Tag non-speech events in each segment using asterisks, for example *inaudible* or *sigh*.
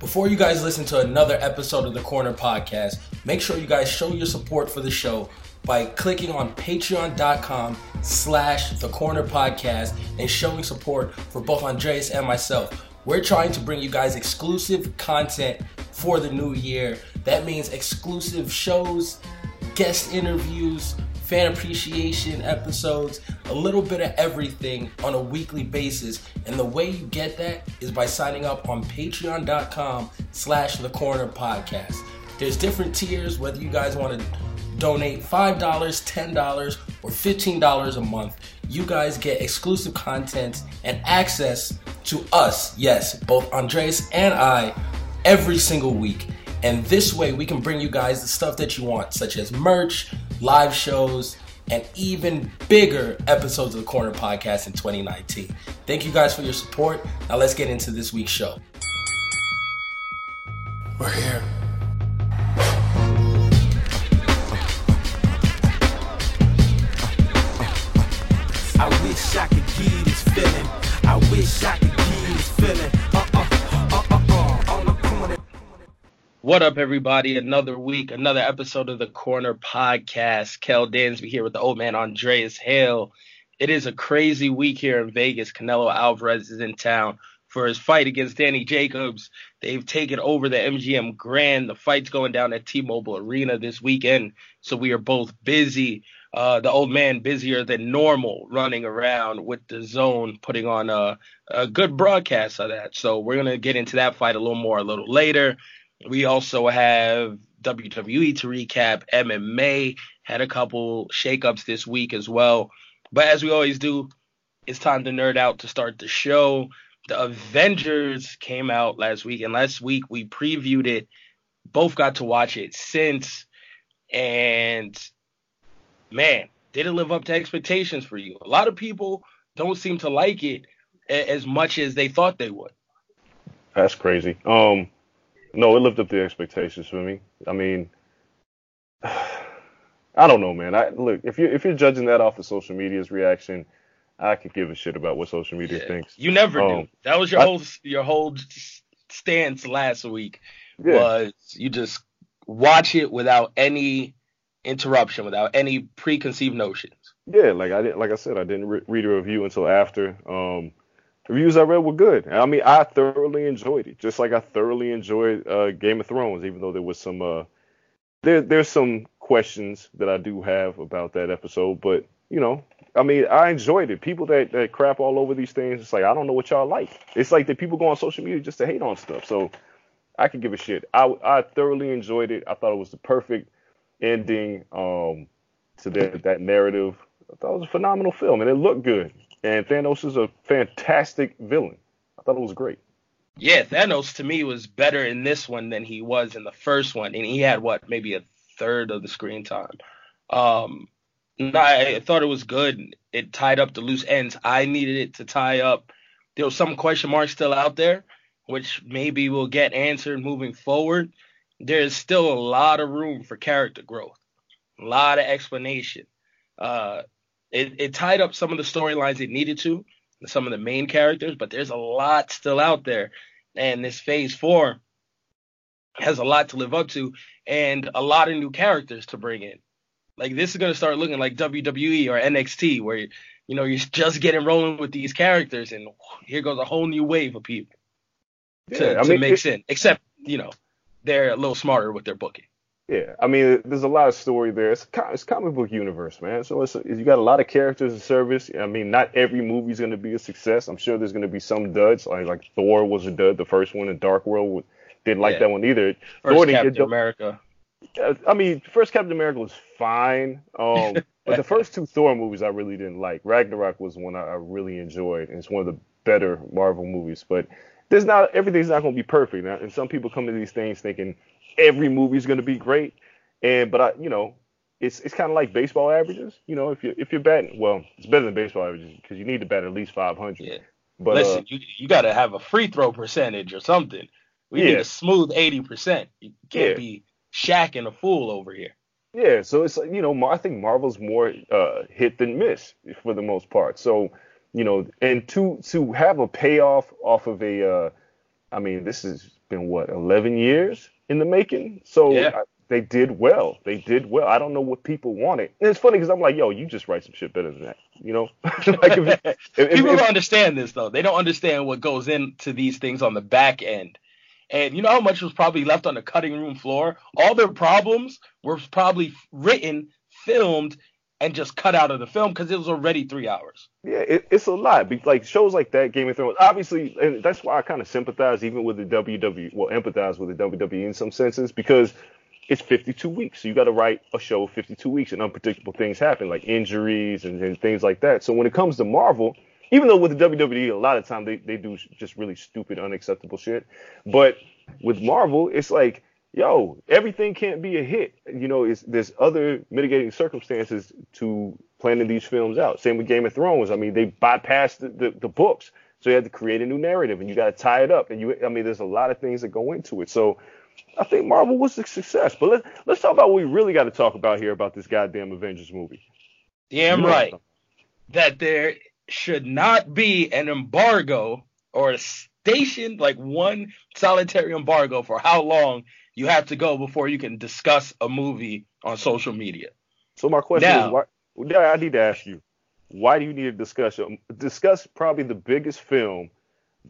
Before you guys listen to another episode of the Corner Podcast, make sure you guys show your support for the show by clicking on patreon.com slash the corner podcast and showing support for both Andreas and myself. We're trying to bring you guys exclusive content for the new year. That means exclusive shows, guest interviews, fan appreciation episodes, a little bit of everything on a weekly basis. And the way you get that is by signing up on patreon.com slash the corner podcast. There's different tiers, whether you guys want to donate $5, $10, or $15 a month. You guys get exclusive content and access to us, yes, both Andres and I, every single week. And this way, we can bring you guys the stuff that you want, such as merch, live shows, and even bigger episodes of the Corner Podcast in 2019. Thank you guys for your support. Now, let's get into this week's show. We're here. I wish I could give this feeling. I wish I could give this feeling. Uh What up, everybody? Another week, another episode of the Corner Podcast. Kel Dansby here with the old man Andreas Hale. It is a crazy week here in Vegas. Canelo Alvarez is in town for his fight against Danny Jacobs. They've taken over the MGM Grand. The fight's going down at T-Mobile Arena this weekend, so we are both busy. Uh, the old man busier than normal, running around with the zone, putting on a, a good broadcast of that. So we're gonna get into that fight a little more a little later. We also have WWE to recap. MMA had a couple shakeups this week as well. But as we always do, it's time to nerd out to start the show. The Avengers came out last week, and last week we previewed it. Both got to watch it since, and man, did it live up to expectations for you? A lot of people don't seem to like it as much as they thought they would. That's crazy. Um, no, it lived up to expectations for me. I mean, *sighs* I don't know, man. I look if you if you're judging that off of social media's reaction, I could give a shit about what social media Yeah. thinks. You never do. Um, That was your I- whole your whole stance last week. Yeah. Was you just watch it without any interruption, without any preconceived notions. Yeah, like I did, like I said, I didn't re- read a review until after. Um, the reviews I read were good. I mean, I thoroughly enjoyed it, just like I thoroughly enjoyed uh, Game of Thrones, even though there was some uh, there there's some questions that I do have about that episode, but you know, I mean, I enjoyed it. People that that crap all over these things, it's like I don't know what y'all like. It's like that people go on social media just to hate on stuff. So I could give a shit. I I thoroughly enjoyed it. I thought it was the perfect ending um to that that narrative I thought it was a phenomenal film, and it looked good. And Thanos is a fantastic villain. I thought it was great. Yeah, Thanos to me was better in this one than he was in the first one, and he had what maybe a third of the screen time. Um, I, thought it was good. It tied up the loose ends. I needed it to tie up. There was some question marks still out there, which maybe will get answered moving forward. There's still a lot of room for character growth, a lot of explanation. Uh, it, it tied up some of the storylines it needed to, some of the main characters, but there's a lot still out there. And this phase four has a lot to live up to and a lot of new characters to bring in. Like this is gonna start looking like WWE or NXT, where you know you're just getting rolling with these characters, and here goes a whole new wave of people to, Yeah, to mean, make it- sense. Except you know they're a little smarter with their booking. Yeah, I mean, there's a lot of story there. It's it's comic book universe, man. So it's you got a lot of characters in service. I mean, not every movie's going to be a success. I'm sure there's going to be some duds. Like like Thor was a dud, the first one, and Dark World didn't like Yeah. that one either. First Thor Captain America. I mean, first Captain America was fine. Um, *laughs* but the first two Thor movies I really didn't like. Ragnarok was one I, I really enjoyed, and it's one of the better Marvel movies. But there's not everything's not going to be perfect, and some people come to these things thinking every movie's going to be great. And but I, you know, it's it's kind of like baseball averages. You know, if you if you're batting, well, it's better than baseball averages because you need to bat at least 500. Yeah. But Listen, uh, you you got to have a free throw percentage or something. We need a smooth eighty percent. You can't Yeah. be shacking a fool over here. Yeah, so it's you know, I think Marvel's more uh, hit than miss for the most part. So, you know, and to to have a payoff off of a, uh, I mean, this has been what 11 years in the making. So Yeah. I, they did well. They did well. I don't know what people wanted. And it's funny because I'm like, yo, you just write some shit better than that, you know? *laughs* like *laughs* if, if, People if- don't understand this though. They don't understand what goes into these things on the back end. And you know how much was probably left on the cutting room floor? All their problems were probably written, filmed, and just cut out of the film because it was already three hours. Yeah, it, it's a lot. Like shows like that, Game of Thrones, obviously, and that's why I kind of sympathize even with the WWE, well, empathize with the WWE in some senses because it's 52 weeks. So you got to write a show 52 weeks, and unpredictable things happen, like injuries and, and things like that. So when it comes to Marvel, even though with the WWE, a lot of time they, they do just really stupid, unacceptable shit, but with Marvel, it's like, yo, everything can't be a hit. You know, it's, there's other mitigating circumstances to planning these films out. Same with Game of Thrones. I mean, they bypassed the, the, the books, so you had to create a new narrative, and you got to tie it up. And you, I mean, there's a lot of things that go into it. So I think Marvel was a success. But let's let's talk about what we really got to talk about here about this goddamn Avengers movie. Damn You right. that there should not be an embargo or a station like one solitary embargo for how long you have to go before you can discuss a movie on social media. So my question Now- is, why? Yeah, I need to ask you, why do you need to discuss discuss probably the biggest film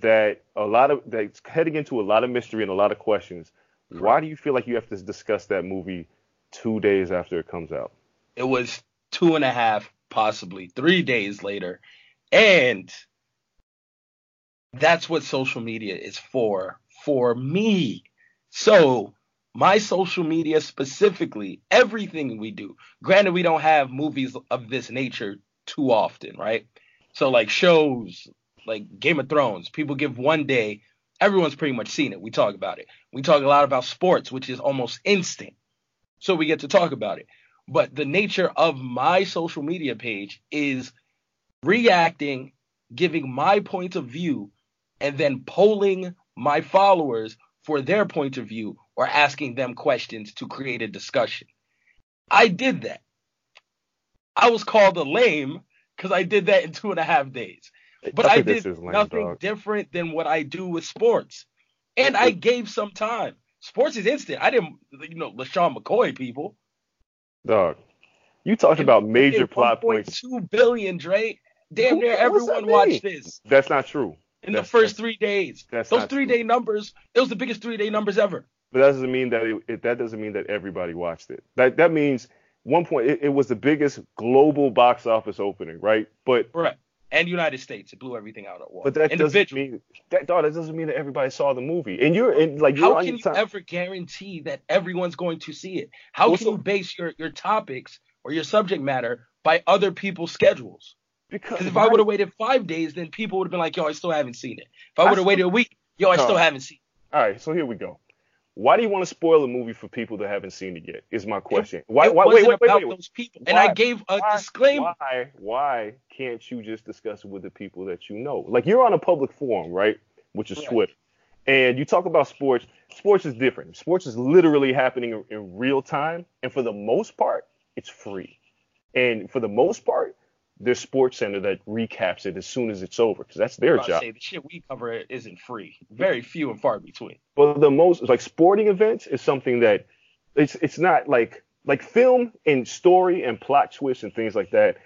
that a lot of that's heading into a lot of mystery and a lot of questions? Why do you feel like you have to discuss that movie two days after it comes out? It was two and a half, possibly three days later. And that's what social media is for, for me. So, my social media specifically, everything we do, granted, we don't have movies of this nature too often, right? So, like shows like Game of Thrones, people give one day, everyone's pretty much seen it. We talk about it. We talk a lot about sports, which is almost instant. So, we get to talk about it. But the nature of my social media page is reacting, giving my point of view, and then polling my followers for their point of view or asking them questions to create a discussion. I did that. I was called a lame because I did that in two and a half days. But I, this did lame, nothing dog. different than what I do with sports. And I gave some time. Sports is instant. I didn't, you know, LeSean McCoy people. Dog, you talked about major plot points. Two billion, Dre. Damn Who- near everyone watched this That's not true. In That's- the first three days. Those three true. day numbers, it was the biggest three day numbers ever. But that doesn't mean that it, it, that doesn't mean that everybody watched it. That that means one point it, it was the biggest global box office opening, right? But Right. And United States, it blew everything out at once. but that doesn't mean that dog, that doesn't mean that everybody saw the movie. And you're in like you're How can you time. ever guarantee that everyone's going to see it? How can you base your, your topics or your subject matter by other people's schedules. Because if I would have waited five days, then people would have been like, "Yo, I still haven't seen it." If I would have waited a week, "Yo, I still haven't seen." it. All right, so here we go. Why do you want to spoil a movie for people that haven't seen it yet? Is my question. it. Why? it why? Wait, wait, wait, wait. wait. those people, and I gave a Why- disclaimer. Why? Why can't you just discuss it with the people that you know? Like you're on a public forum, right? Which is Right. Twitter, and you talk about sports. Sports is different. Sports is literally happening in, in real time, and for the most part, it's free. And for the most part, there's Sports Center that recaps it as soon as it's over because that's their I'm about to job. say, the shit we cover isn't free. Very few and far between. But the most like sporting events is something that it's it's not like like film and story and plot twists and things like that.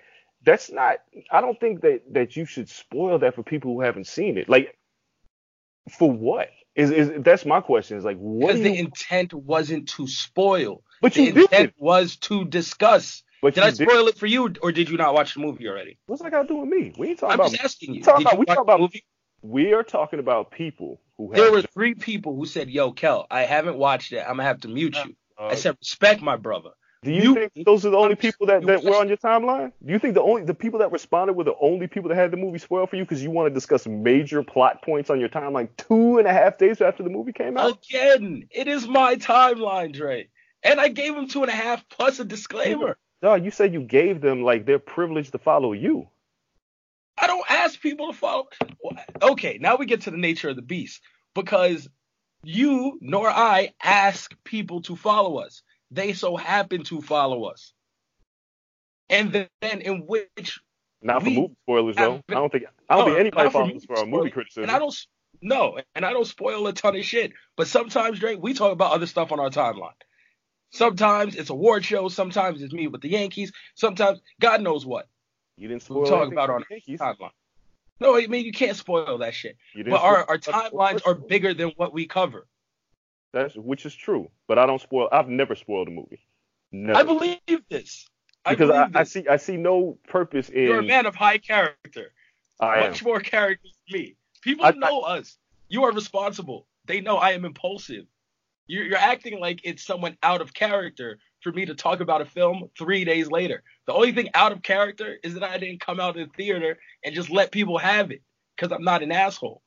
That's not. I don't think that that you should spoil that for people who haven't seen it. Like, for what? Is is that's my question? Is like what? Because the you, intent wasn't to spoil. but The you did. intent was to discuss. But Did I did. spoil it for you, or did you not watch the movie already? What's that got to do with me? We ain't talking I'm about. just asking you. talking about- you we talking about- movie? We are talking about people who have. There were three people who said, "Yo, Kel, I haven't watched it. I'm gonna have to mute you." uh, I said, "Respect my brother." Do you, You- think those are the only people that, that were on your timeline? Do you think the only the people that responded were the only people that had the movie spoiled for you because you want to discuss major plot points on your timeline two and a half days after the movie came out? Again, it is my timeline, Dre, and I gave him two and a half plus a disclaimer. Dog, you said you gave them like their privilege to follow you. I don't ask people to follow. Okay, now we get to the nature of the beast because you nor I ask people to follow us. They so happen to follow us. And then in which Not for movie spoilers though. I don't think I don't No, think anybody for follows movie for our movie criticism. and I don't no, and I don't spoil a ton of shit. But sometimes, Drake, we talk about other stuff on our timeline. Sometimes it's award shows, sometimes it's me with the Yankees, sometimes God knows what you didn't we spoil talk anything about on the Yankees. our timeline. No, I mean you can't spoil that shit. But our, our timelines are bigger than what we cover. That's which is true, but I don't spoil. I've never spoiled a movie. Never. I believe this. I because believe I, I see I see no purpose in. You're a man of high character. I am. Much more character than me. People I- know us. You are responsible. They know I am impulsive. You're, you're acting like it's someone out of character for me to talk about a film three days later. The only thing out of character is that I didn't come out of the theater and just let people have it because I'm not an asshole.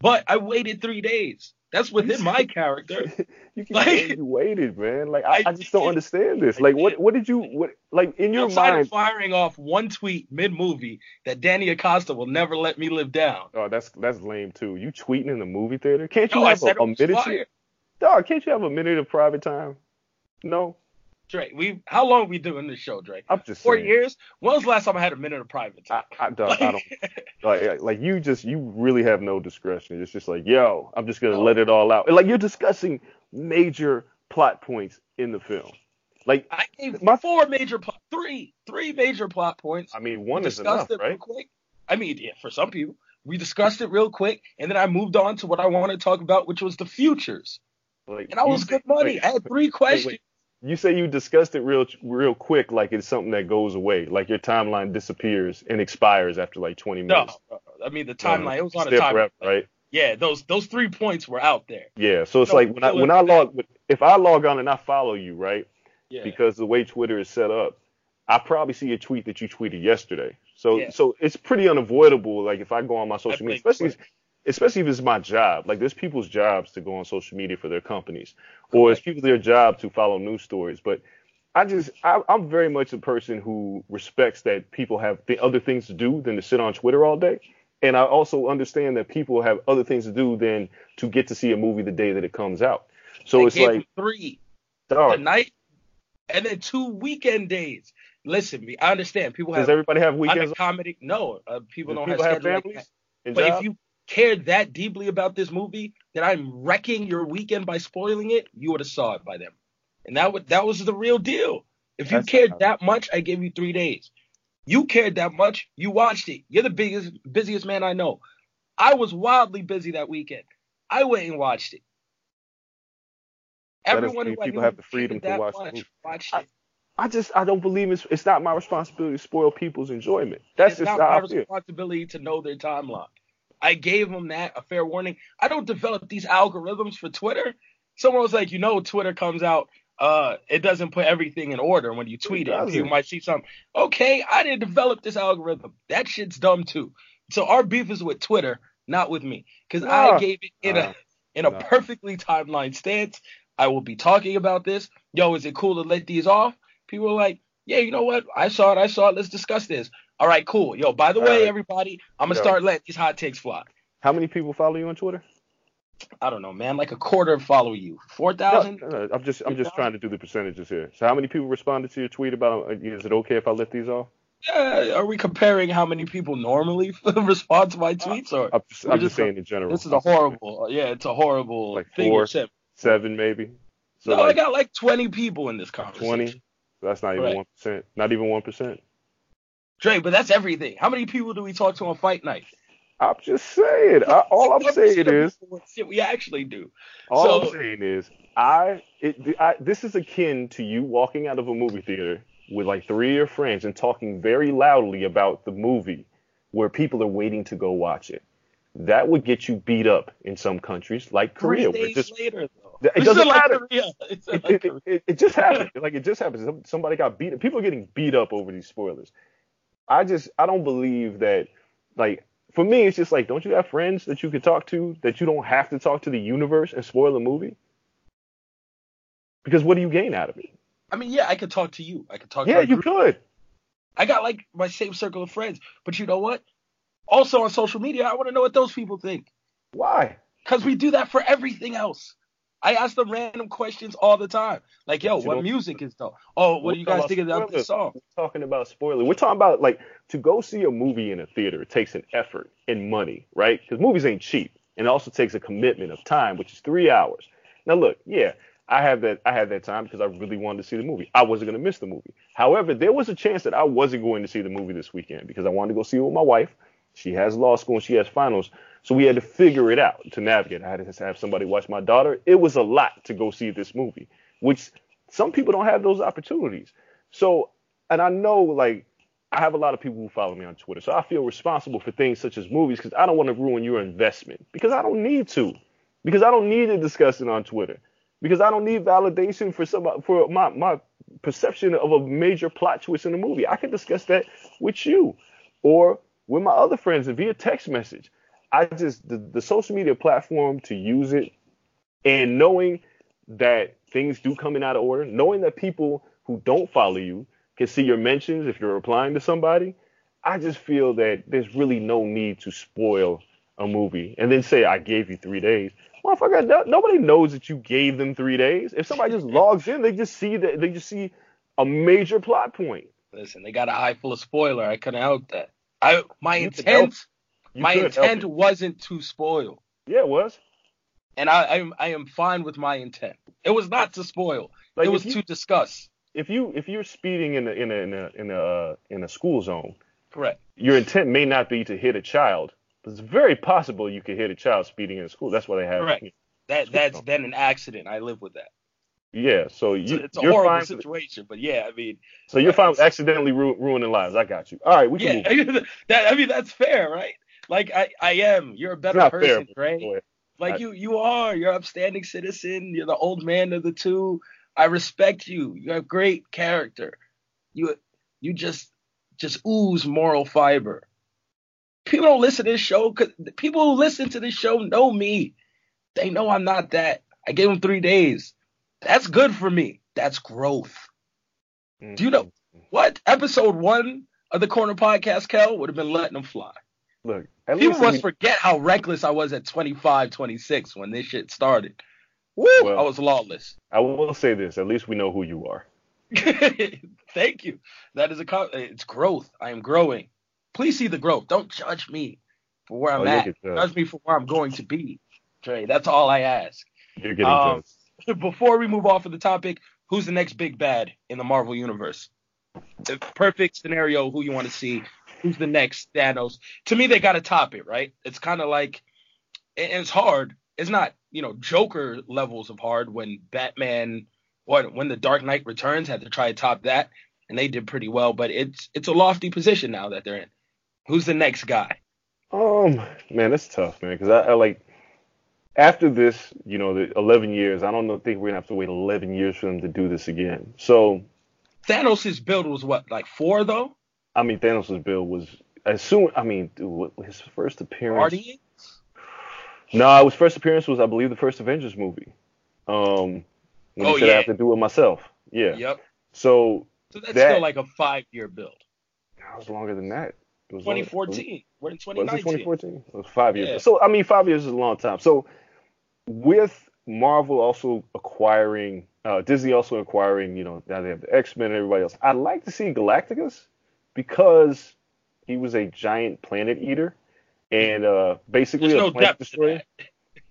But I waited three days. That's within my character. *laughs* you Like- you waited, man. Like I, I I just don't understand this. I Like what did. what did you what like in your Outside mind? of firing off one tweet mid movie that Danny Acosta will never let me live down. Oh, that's that's lame too. You tweeting in the movie theater? Can't you No, have a, a minute? Dog, can't you have a minute of private time? No, Drake, we how long we doing this show, Drake? I'm just Four saying. years? When was the last time I had a minute of private time? I, dog, I don't *laughs* like like you just you really have no discretion. It's just like yo, I'm just gonna No. let it all out. And like you're discussing major plot points in the film. Like I gave My- four major plot, three, three major plot points. I mean, We one is discussed enough, it real right? quick. I mean, yeah, for some people, we discussed it real quick, and then I moved on to what I wanted to talk about, which was the futures. Like And I was good money. wait, I had three questions. wait. You say you discussed it real real quick, like it's something that goes away, like your timeline disappears and expires after like 20 minutes. No. I mean the No, timeline. It was on a timeline. forever, right? Yeah, those those three points were out there. Yeah. So it's No, like when I when I log if I log on and I follow you, right? Yeah. Because the way Twitter is set up, I probably see a tweet that you tweeted yesterday. So Yeah. so it's pretty unavoidable. Like if I go on my social media, especially Twitter. Especially if it's my job. Like there's people's jobs to go on social media for their companies, or it's people their job to follow news stories. But I just I, I'm very much a person who respects that people have th- other things to do than to sit on Twitter all day. And I also understand that people have other things to do than to get to see a movie the day that it comes out. So I it's like, three dog, tonight, and then two weekend days. Listen, me, I understand people have. does everybody have weekends? comedy. No, uh, people Does don't people have have like families and But jobs? if you cared that deeply about this movie that I'm wrecking your weekend by spoiling it, you would have saw it by then. And that would that was the real deal. If you That's cared not- that much, I gave you three days. You cared that much, you watched it. You're the biggest busiest man I know. I was wildly busy that weekend. I went and watched it. That Everyone who people knew have the freedom to that watch the much movie. watched I- it. I just I don't believe it's it's not my responsibility to spoil people's enjoyment. That's it's just not how my I feel. responsibility to know their timeline. I gave them that a fair warning. I don't develop these algorithms for Twitter. Someone was like, you know, Twitter comes out uh, it doesn't put everything in order when you tweet it. doesn't. You might see something. Okay, I didn't develop this algorithm. That shit's dumb too. So our beef is with Twitter, not with me, because I gave it in a in a Nah. perfectly timeline stance. I will be talking about this. Yo, is it cool to let these off? People are like, yeah, you know what? I saw it. I saw it. Let's discuss this. All right, cool. Yo, by the All way, right. everybody, I'm gonna Yo. start letting these hot takes fly. How many people follow you on Twitter? I don't know, man. Like a quarter follow you. Four thousand. No, no, I'm just I'm just 2,000? trying to do the percentages here. So how many people responded to your tweet about uh, is it okay if I let these off? Yeah, are we comparing how many people normally *laughs* respond to my tweets, or I'm just, I'm just saying in general. this is a horrible? Yeah, it's a horrible Like thing. four, seven maybe. So no, I got like 20 people in this conversation. twenty. That's not even one percent. Not even one percent. Dre, but that's everything. How many people do we talk to on fight night? I'm just saying. I, all I'm saying is what shit we actually do. All I'm saying is, I, it, I, this is akin to you walking out of a movie theater with like three of your friends and talking very loudly about the movie where people are waiting to go watch it. That would get you beat up in some countries, like Korea. Three days just, later, though. It It's doesn't matter. It, like it, it just happened. Like it just happened. Somebody got beat. People are getting beat up over these spoilers. I just, I don't believe that. Like for me, it's just like, don't you have friends that you could talk to that you don't have to talk to the universe and spoil a movie? Because what do you gain out of it? I mean, yeah, I could talk to you. I could talk Yeah, to you could. I got like my same circle of friends. But you know what? Also on social media, I want to know what those people think. Why? Because we do that for everything else. I ask them random questions all the time. Like, yo, what music is though? Oh, what do you guys think of that- this song? We're talking about spoiler. We're talking about like to go see a movie in a theater. It takes an effort and money, right? Because movies ain't cheap, and it also takes a commitment of time, which is three hours. Now, look, yeah, I have that. I had that time because I really wanted to see the movie. I wasn't going to miss the movie. However, there was a chance that I wasn't going to see the movie this weekend because I wanted to go see it with my wife. She has law school and she has finals, so we had to figure it out to navigate. I had to have somebody watch my daughter. It was a lot to go see this movie, which some people don't have those opportunities. So, and I know like I have a lot of people who follow me on Twitter, so I feel responsible for things such as movies because I don't want to ruin your investment because I don't need to, because I don't need to discuss it on Twitter, because I don't need validation for some for my my perception of a major plot twist in a movie. I can discuss that with you or with my other friends via text message. I just the, the social media platform to use it and knowing that things do come in out of order, knowing that people who don't follow you can see your mentions if you're replying to somebody, I just feel that there's really no need to spoil a movie and then say I gave you three days. Motherfucker, no, nobody knows that you gave them three days. If somebody just *laughs* logs in, they just see that they just see a major plot point. Listen, they got an eye full of spoiler. I couldn't help that. I my You intent, You my intent wasn't to spoil, Yeah, it was. and I, I am I am fine with my intent. It was not to spoil. Like it was you, to discuss. if you if you're speeding in a in a in a in a, uh, in a school zone, Correct. your intent may not be to hit a child, but it's very possible you could hit a child speeding in a school. That's why they have. Correct. That that's zone. then an accident. I live with that. Yeah, so It's, you a, it's a you're horrible fine. Situation, but yeah, I mean, so you're fine with accidentally ru- ruining lives. I got you. All right, we can yeah, move. *laughs* on. that I mean that's fair, right? Like I I am. You're a better person, fair. but Dre. go ahead. Like I- you, you are. You're an upstanding citizen. You're the old man of the two. I respect you. You have great character. You, you just, just ooze moral fiber. People don't listen to this show because people who listen to this show know me. They know I'm not that. I gave them three days. That's good for me. That's growth. Do you know mm-hmm. what? Episode one of the Corner Podcast, Kel, would have been letting them fly. Look, at People least must we- forget how reckless I was at 25, 26 when this shit started. Woo! Well- I was lawless. I will say this. At least we know who you are. *laughs* Thank you. That is a co- it's growth. I am growing. Please see the growth. Don't judge me for where I'm Oh, at. Judge me for where I'm going to be. Trey, that's all I ask. You're getting Um, judged. *laughs* Before we move off of the topic, who's the next big bad in the Marvel universe? The perfect scenario. Who you want to see? Who's the next Thanos? To me, they got to top it, right? It's kind of like, and it's hard. It's not, you know, Joker levels of hard when Batman, what when the Dark Knight Returns had to try to top that, and they did pretty well. But it's it's a lofty position now that they're in. Who's the next guy? Um, man, that's tough, man. Because I, I like, after this, you know, the 11 years, I don't know, think we're gonna have to wait 11 years for them to do this again. So Thanos' build was what, like four though? I mean, Thanos' build was as soon. I mean, dude, his first appearance. No, his first appearance was, I believe, the first Avengers movie. Um, when Oh, he said yeah. I have to do it myself. Yeah. Yep. So So that's That- still like a five year build. that was longer than that. It was longer- 2014. We're in Was it 2014? It was five years. Yeah. So I mean, five years is a long time. So with Marvel also acquiring, uh, Disney also acquiring, you know, now they have the X Men and everybody else. I'd like to see Galacticus because he was a giant planet eater and uh, basically There's a no planet destroyer.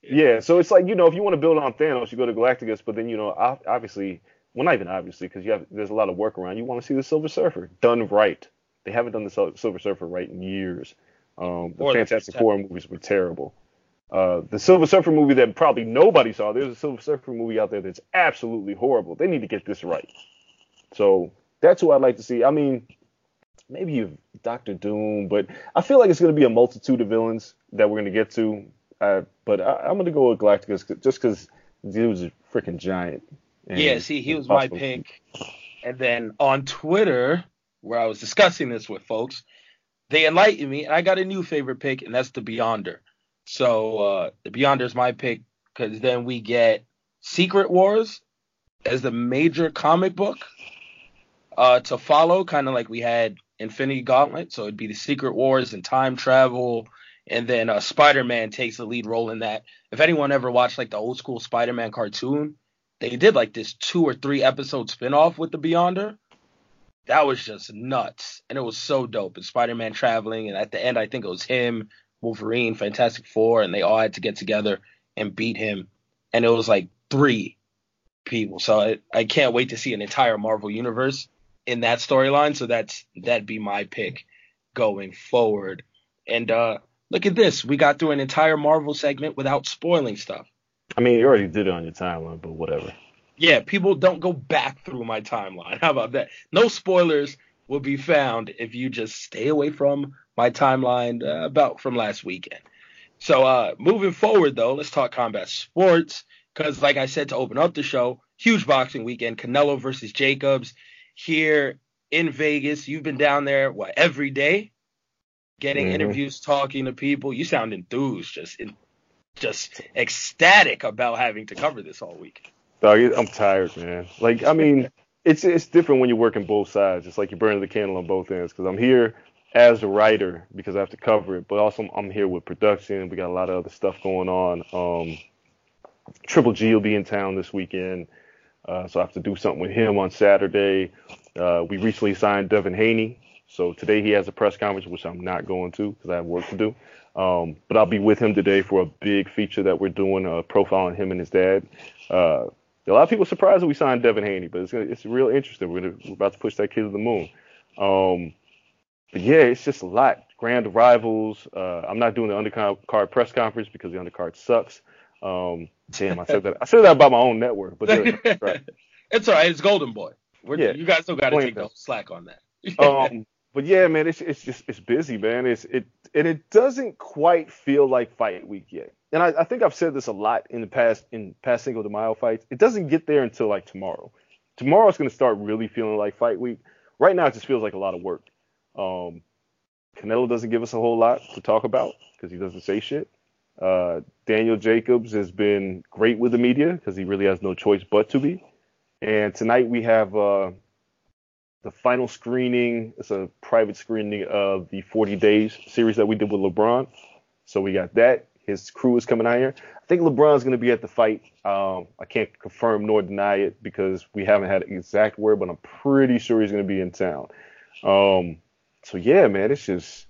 Yeah, so it's like you know, if you want to build on Thanos, you go to Galacticus, but then you know, obviously, well, not even obviously, because you have there's a lot of work around. You want to see the Silver Surfer done right. They haven't done the Silver Surfer right in years. Um, the Or Fantastic Fantastic- Four movies were terrible. Uh, the Silver Surfer movie that probably nobody saw. There's a Silver Surfer movie out there that's absolutely horrible. They need to get this right. So that's who I'd like to see. I mean, maybe you Doctor Doom, but I feel like it's going to be a multitude of villains that we're going to get to. Uh, but I, I'm going to go with Galacticus c- just because dude was a freaking giant. Yeah, see, he was my pick. And then on Twitter, where I was discussing this with folks, they enlightened me, and I got a new favorite pick, and that's the Beyonder. So uh, the Beyonder's my pick because then we get Secret Wars as the major comic book uh, to follow, kind of like we had Infinity Gauntlet. So it'd be the Secret Wars and time travel, and then uh, Spider-Man takes the lead role in that. If anyone ever watched like the old school Spider-Man cartoon, they did like this two or three episode spinoff with the Beyonder. That was just nuts, and it was so dope. And Spider-Man traveling, and at the end, I think it was him, Wolverine, Fantastic Four, and they all had to get together and beat him. And it was like three people. So I, I can't wait to see an entire Marvel universe in that storyline. So that's that'd be my pick going forward. And uh look at this, we got through an entire Marvel segment without spoiling stuff. I mean, you already did it on your timeline, but whatever. Yeah, people don't go back through my timeline. *laughs* How about that? No spoilers will be found if you just stay away from my timeline uh, about from last weekend. So uh moving forward though, let's talk combat sports cuz like I said to open up the show, huge boxing weekend, Canelo versus Jacobs here in Vegas. You've been down there what every day getting Mhm. interviews, talking to people. You sound enthused, just in, just ecstatic about having to cover this all week. Dog, I'm tired, man. Like, I mean, *laughs* it's it's different when you're working both sides. It's like you're burning the candle on both ends. Because I'm here as a writer because I have to cover it, but also I'm here with production. We got a lot of other stuff going on. Um, Triple G will be in town this weekend, uh, so I have to do something with him on Saturday. Uh, we recently signed Devin Haney, so today he has a press conference, which I'm not going to because I have work to do. Um, but I'll be with him today for a big feature that we're doing, uh, profiling him and his dad. Uh, a lot of people surprised that we signed Devin Haney, but it's gonna, it's real interesting. We're, gonna, we're about to push that kid to the moon. Um, but yeah, it's just a lot. Grand rivals. Uh, I'm not doing the undercard press conference because the undercard sucks. Um, damn, I said that. I said that about my own network, but right. *laughs* It's all right. It's Golden Boy. We're, Yeah. You guys still got to take the slack on that. *laughs* um, but yeah, man, it's it's just it's busy, man. It's it and it doesn't quite feel like fight week yet. And I, I think I've said this a lot in the past in past Cinco de Mayo fights. It doesn't get there until like tomorrow. Tomorrow's gonna start really feeling like fight week. Right now, it just feels like a lot of work. Um, Canelo doesn't give us a whole lot to talk about because he doesn't say shit. Uh, Daniel Jacobs has been great with the media because he really has no choice but to be. And tonight we have uh, the final screening. It's a private screening of the 40 Days series that we did with LeBron. So we got that. His crew is coming out here. I think LeBron's going to be at the fight. Um, I can't confirm nor deny it because we haven't had exact word, but I'm pretty sure he's going to be in town. Um, so yeah, man, it's just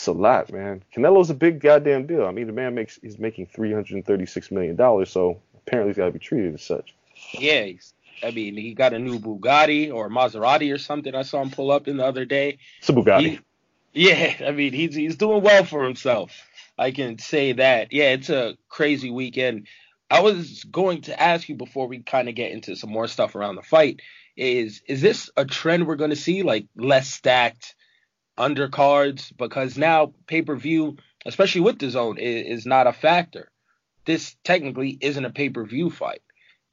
it's a lot, man. Canelo's a big goddamn deal. I mean, the man makes he's making 336 million dollars, so apparently he's got to be treated as such. yeah. He's, I mean, he got a new Bugatti or Maserati or something. I saw him pull up in the other day. It's a Bugatti. He- yeah, *laughs* I mean, he's he's doing well for himself. I can say that. Yeah, it's a crazy weekend. I was going to ask you before we kind of get into some more stuff around the fight. Is is this a trend we're going to see, like less stacked undercards? Because now pay per view, especially with the zone, is, is not a factor. this technically isn't a pay per view fight.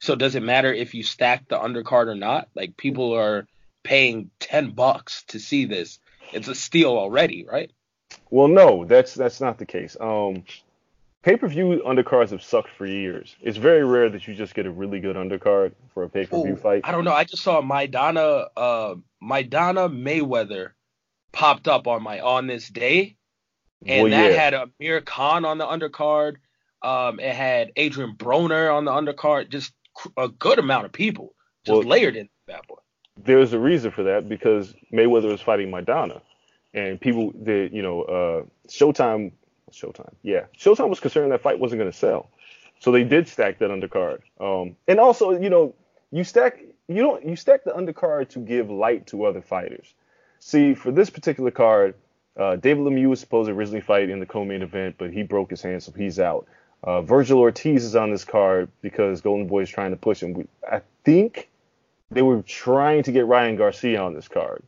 So does it matter if you stack the undercard or not? Like people are paying ten bucks to see this. It's a steal already, right? Well, no, that's that's not the case. Um, pay per view undercards have sucked for years. It's very rare that you just get a really good undercard for a pay per view Ooh, fight. I don't know. I just saw Maidana uh Maidana Mayweather popped up on my on this day. And Well, that yeah. had Amir Khan on the undercard. Um, it had Adrian Broner on the undercard. Just a good amount of people just Well- layered in that boy. There's a reason for that because Mayweather was fighting Maidana, and people, the you know, uh, Showtime, Showtime, yeah, Showtime was concerned that fight wasn't going to sell, so they did stack that undercard. Um, and also, you know, you stack, you don't, you stack the undercard to give light to other fighters. See, for this particular card, uh, David Lemieux was supposed to originally fight in the co-main event, but he broke his hand, so he's out. Uh, Vergil Ortiz is on this card because Golden Boy is trying to push him. We, I think they were trying to get Ryan Garcia on this card.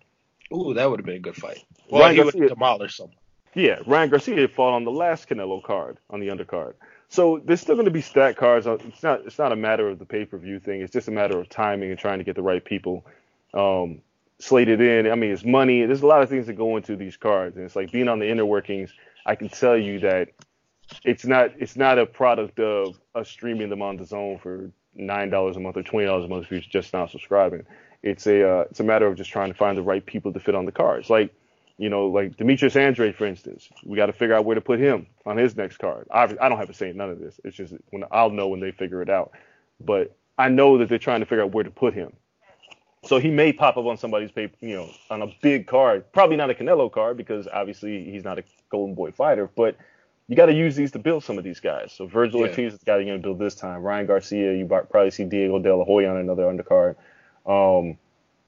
Ooh, that would have been a good fight. Well, Ryan he would Garcia- demolish someone. Yeah, Ryan Garcia fought on the last Canelo card on the undercard. So there's still going to be stat cards. Uh, It's not it's not a matter of the pay per view thing. It's just a matter of timing and trying to get the right people um, slated in. I mean, it's money. There's a lot of things that go into these cards, and it's like being on the inner workings. I can tell you that it's not it's not a product of us streaming them on the zone for nine dollars a month or twenty dollars a month if you're just now subscribing. It's a uh, it's a matter of just trying to find the right people to fit on the cards. Like you know, like Demetrius Andrade, for instance, we got to figure out where to put him on his next card. I, I don't have to say in none of this. It's just when I'll know when they figure it out. But I know that they're trying to figure out where to put him. So he may pop up on somebody's paper, you know, on a big card. Probably not a Canelo card because obviously he's not a Golden Boy fighter. But you got to use these to build some of these guys. So Vergil Yeah. Ortiz is the guy you're going to build this time. Ryan Garcia, you probably see Diego De La Hoya on another undercard. Um,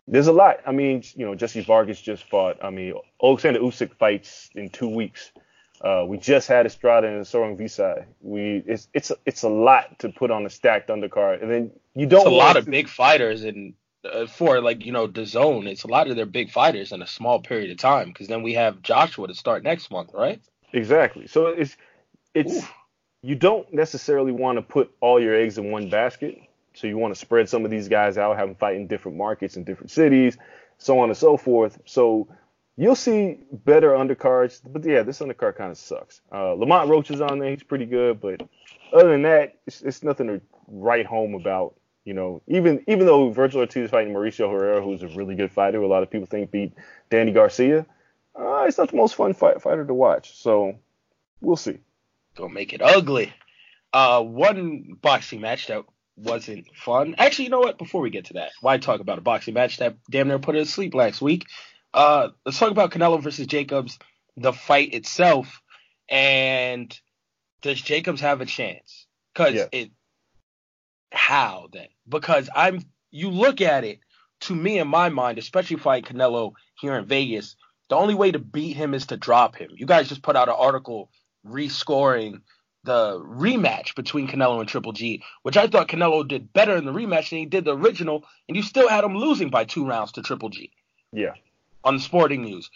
there's a lot. I mean, you know, Jesse Vargas just fought. I mean, Alexander Usyk fights in two weeks. Uh, we just had Estrada and Sor Rungvisai. We it's it's it's a lot to put on a stacked undercard, and then you don't. It's a lot want of to- big fighters and uh, for like you know the zone. It's a lot of their big fighters in a small period of time. Because then we have Joshua to start next month, right? Exactly. So it's it's you don't necessarily want to put all your eggs in one basket. So you want to spread some of these guys out, have them fight in different markets in different cities, so on and so forth. So you'll see better undercards. But yeah, this undercard kind of sucks. Uh, Lamont Roach is on there. He's pretty good, but other than that, it's, it's nothing to write home about. You know, even even though Vergil Ortiz is fighting Mauricio Herrera, who's a really good fighter, who a lot of people think beat Danny Garcia, uh, it's not the most fun fight, fighter to watch. So we'll see. Gonna make it ugly. Uh, one boxing match that wasn't fun. Actually, you know what? Before we get to that, why talk about a boxing match that damn near put us to sleep last week? Uh, let's talk about Canelo versus Jacobs, the fight itself, and does Jacobs have a chance? Because Yeah. it, how then? Because I'm, you look at it, to me in my mind, especially fighting Canelo here in Vegas, the only way to beat him is to drop him. You guys just put out an article rescoring the rematch between Canelo and Triple G, which I thought Canelo did better in the rematch than he did the original, and you still had him losing by two rounds to Triple G Yeah. on the Sporting News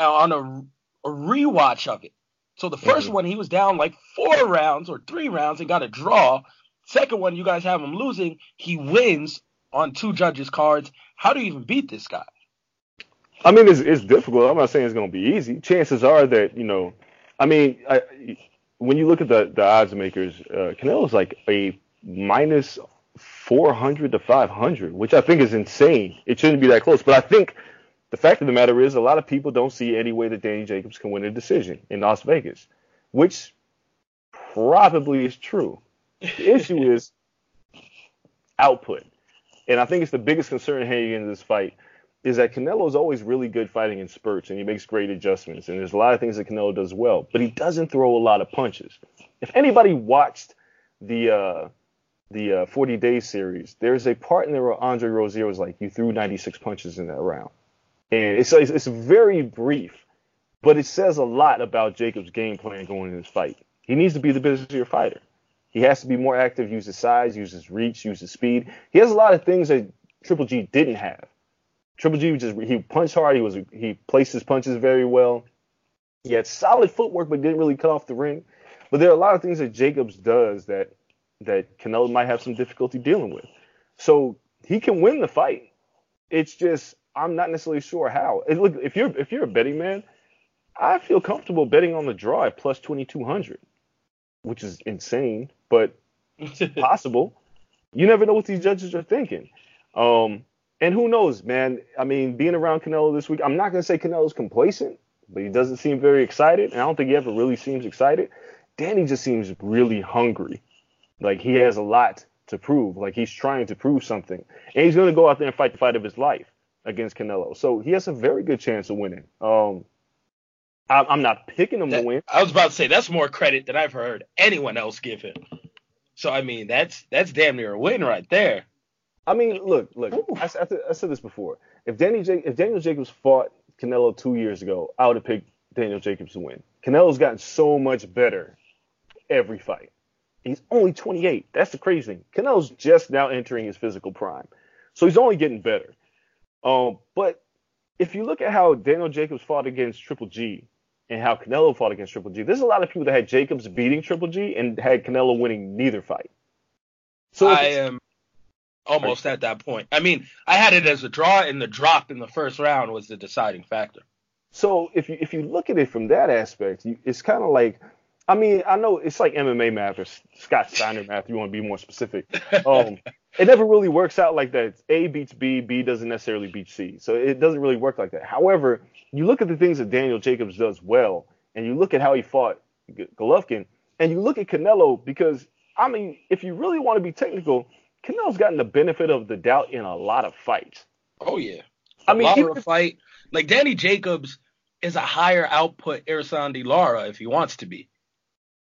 uh, on a, a rewatch of it. So the 1st Mhm. one he was down like four rounds or three rounds and got a draw. Second one you guys have him losing, he wins on two judges' cards. How do you even beat this guy? I mean, it's, it's difficult. I'm not saying it's going to be easy. Chances are that, you know, I mean, I, when you look at the, the odds makers, uh, Canelo's like a minus 400 to 500, which I think is insane. It shouldn't be that close. But I think the fact of the matter is a lot of people don't see any way that Danny Jacobs can win a decision in Las Vegas, which probably is true. The issue is output. And I think it's the biggest concern heading into this fight is that Canelo is always really good fighting in spurts and he makes great adjustments. And there's a lot of things that Canelo does well, but he doesn't throw a lot of punches. If anybody watched the uh, the uh, 40 day series, there's a part in there where Andre Rozier was like, "You threw 96 punches in that round," and it's it's, it's very brief, but it says a lot about Jacob's game plan going into this fight. He needs to be the busier fighter. He has to be more active, use his size, use his reach, use his speed. He has a lot of things that Triple G didn't have. Triple G just he punched hard. He was he placed his punches very well. He had solid footwork, but didn't really cut off the ring. But there are a lot of things that Jacobs does that that Canelo might have some difficulty dealing with. So he can win the fight. It's just I'm not necessarily sure how. It, look, if you're if you're a betting man, I feel comfortable betting on the draw at plus 2200, which is insane, but *laughs* possible. You never know what these judges are thinking. Um, and who knows, man? I mean, being around Canelo this week, I'm not gonna say Canelo's complacent, but he doesn't seem very excited. And I don't think he ever really seems excited. Danny just seems really hungry. Like he has a lot to prove. Like he's trying to prove something. And he's gonna go out there and fight the fight of his life against Canelo. So he has a very good chance of winning. Um, I, I'm not picking him That- to win. I was about to say that's more credit than I've heard anyone else give him. So I mean, that's that's damn near a win right there. I mean, look, look. I, I I said this before. If Danny, J- if Daniel Jacobs fought Canelo two years ago, I would have picked Daniel Jacobs to win. Canelo's gotten so much better every fight. He's only 28. That's the crazy thing. Canelo's just now entering his physical prime, so he's only getting better. Um, but if you look at how Daniel Jacobs fought against Triple G and how Canelo fought against Triple G, there's a lot of people that had Jacobs beating Triple G and had Canelo winning neither fight. So I am almost at that point. I mean, I had it as a draw, and the drop in the first round was the deciding factor. So if you if you look at it from that aspect, you, it's kind of like, I mean, I know it's like MMA math or Scott Steiner math. You want to be more specific. *laughs* Um, it never really works out like that. A beats B, B doesn't necessarily beat C. So it doesn't really work like that. However, you look at the things that Daniel Jacobs does well, and you look at how he fought G- Golovkin, and you look at Canelo because I mean, if you really want to be technical, Canelo's gotten the benefit of the doubt in a lot of fights. Oh yeah. I mean, Lara if- fight like Danny Jacobs is a higher output Erislandy Lara if he wants to be.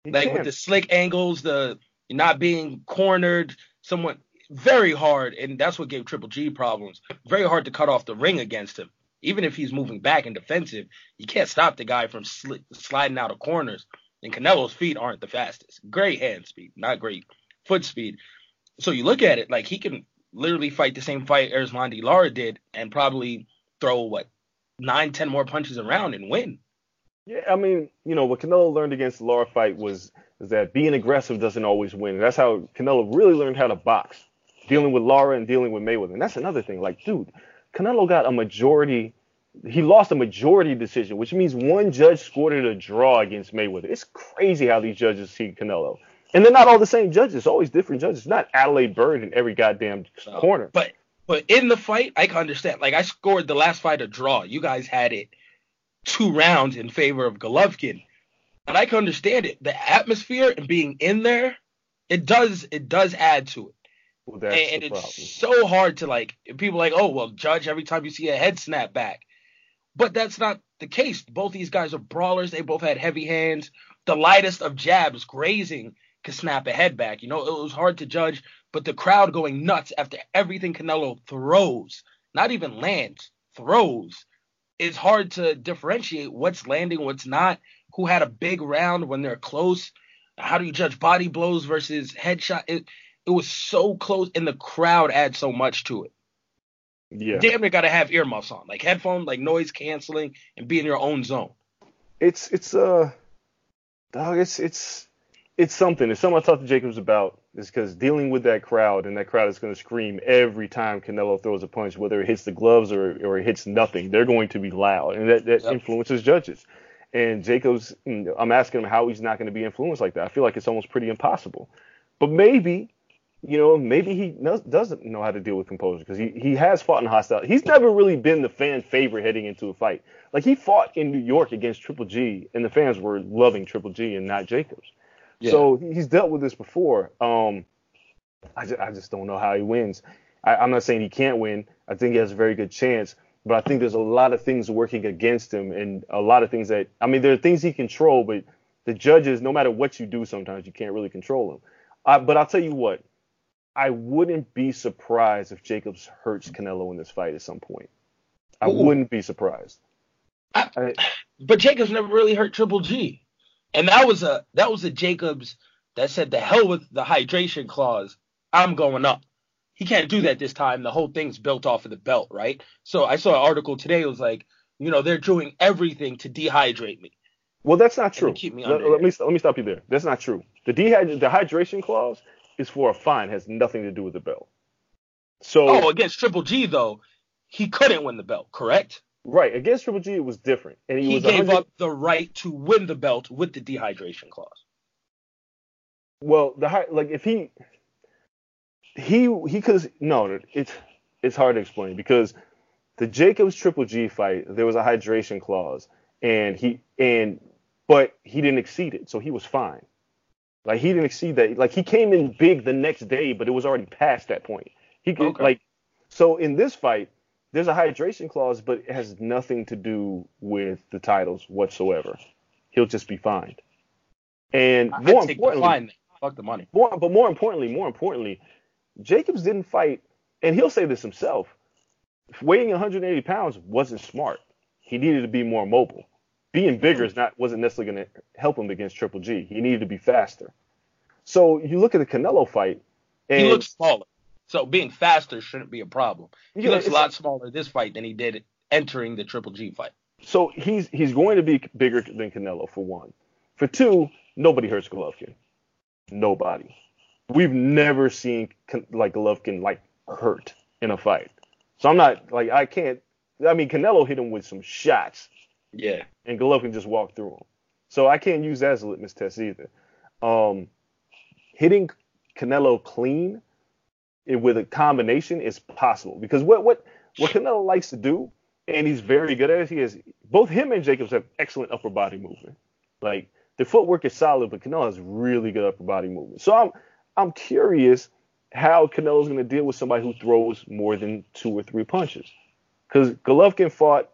Like can. with the slick angles, the not being cornered, somewhat very hard, and that's what gave Triple G problems. Very hard to cut off the ring against him. Even if he's moving back and defensive, you can't stop the guy from sli- sliding out of corners. And Canelo's feet aren't the fastest. Great hand speed, not great foot speed. So you look at it like he can literally fight the same fight Erislandy Lara did and probably throw what nine, ten more punches around and win. Yeah, I mean, you know, what Canelo learned against the Lara fight was is that being aggressive doesn't always win. That's how Canelo really learned how to box, dealing with Lara and dealing with Mayweather. And that's another thing. Like, dude, Canelo got a majority. He lost a majority decision, which means one judge scored it a draw against Mayweather. It's crazy how these judges see Canelo. And they're not all the same judges. It's always different judges. It's not Adalaide Byrd in every goddamn corner. But but in the fight, I can understand. Like I scored the last fight a draw. You guys had it two rounds in favor of Golovkin. And I can understand it. The atmosphere and being in there, it does it does add to it. Well, and, and it's so hard to like people like, oh well, judge every time you see a head snap back. But that's not the case. Both these guys are brawlers. They both had heavy hands. The lightest of jabs grazing could snap a head back. You know, it was hard to judge, but the crowd going nuts after everything Canelo throws, not even lands, throws, is hard to differentiate what's landing, what's not, who had a big round when they're close. How do you judge body blows versus headshot? It, it was so close, and the crowd adds so much to it. Yeah. Damn near got to have earmuffs on, like headphone, like noise canceling, and be in your own zone. it's it's uh dog it's it's it's something it's something i talked to jacobs about is because dealing with that crowd and that crowd is going to scream every time canelo throws a punch whether it hits the gloves or or it hits nothing they're going to be loud and that, that Yep. influences judges and jacobs mm, i'm asking him how he's not going to be influenced like that i feel like it's almost pretty impossible but maybe you know, maybe he knows, doesn't know how to deal with composure because he, he has fought in hostile. He's never really been the fan favorite heading into a fight. Like he fought in New York against Triple G, and the fans were loving Triple G and not Jacobs. So he's dealt with this before. Um, I just, I just don't know how he wins. I, I'm not saying he can't win. I think he has a very good chance, but I think there's a lot of things working against him, and a lot of things that I mean, there are things he control, but the judges, no matter what you do, sometimes you can't really control them. Uh, but I'll tell you what, I wouldn't be surprised if Jacobs hurts Canelo in this fight at some point. I Ooh. wouldn't be surprised. I- I- But Jacobs never really hurt Triple G, and that was a that was a Jacobs that said the hell with the hydration clause. I'm going up. He can't do that this time. The whole thing's built off of the belt, right? So I saw an article today. It was like, you know, they're doing everything to dehydrate me. Well, that's not true. keep me let, under let me let me stop you there. That's not true. The dehyd- the hydration clause is for a fine, has nothing to do with the belt. So Oh, against Triple G though, he couldn't win the belt, correct? right against Triple G, it was different, and he, He, gave 100 up the right to win the belt with the dehydration clause. Well, the high, like if he he he cause no, it's it's hard to explain because the Jacobs Triple G fight there was a hydration clause and he and but he didn't exceed it, so he was fine. Like he didn't exceed that. Like he came in big the next day, but it was already past that point. He could Okay. like so in this fight there's a hydration clause, but it has nothing to do with the titles whatsoever. He'll just be fined. And I- more I'd take the importantly, fine. Fuck the money. more, but more importantly, more importantly, Jacobs didn't fight, and he'll say this himself. Weighing 180 pounds wasn't smart. He needed to be more mobile. Being bigger mm-hmm. is not wasn't necessarily going to help him against Triple G. He needed to be faster. So you look at the Canelo fight, and he looks smaller. So being faster shouldn't be a problem. He Yeah, looks a lot smaller this fight than he did entering the Triple G fight. so he's he's going to be bigger than Canelo for one. For two, nobody hurts Golovkin. Nobody. We've never seen like Golovkin like hurt in a fight. So I'm not like I can't. I mean Canelo hit him with some shots, Yeah. and Golovkin just walked through him. So I can't use that as a litmus test either. Um, hitting Canelo clean with a combination is possible because what what what Canelo likes to do, and he's very good at it. He has both him and Jacobs have excellent upper body movement. Like the footwork is solid, but Canelo has really good upper body movement. So I'm I'm curious how Canelo's going to deal with somebody who throws more than two or three punches. Because Golovkin fought,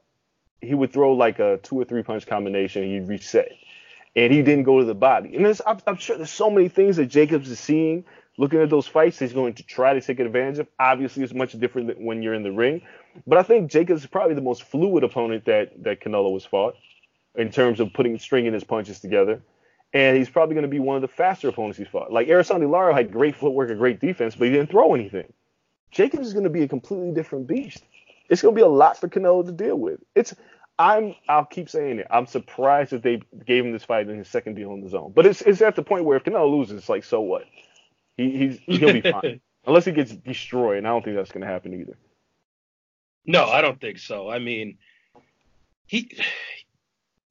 he would throw like a two or three punch combination, and he'd reset, and he didn't go to the body. And I'm, I'm sure there's so many things that Jacobs is seeing, looking at those fights, he's going to try to take advantage of. Obviously, it's much different when you're in the ring, but I think Jacobs is probably the most fluid opponent that that Canelo has fought in terms of putting stringing his punches together. And he's probably going to be one of the faster opponents he's fought. Like Erislandy Lara had great footwork and great defense, but he didn't throw anything. Jacobs is going to be a completely different beast. It's going to be a lot for Canelo to deal with. It's I'm I'll keep saying it. I'm surprised that they gave him this fight in his second deal on DAZN. But it's it's at the point where if Canelo loses, it's like so what? He he's he'll be fine *laughs* unless he gets destroyed. And I don't think that's going to happen either. No, I don't think so. I mean, he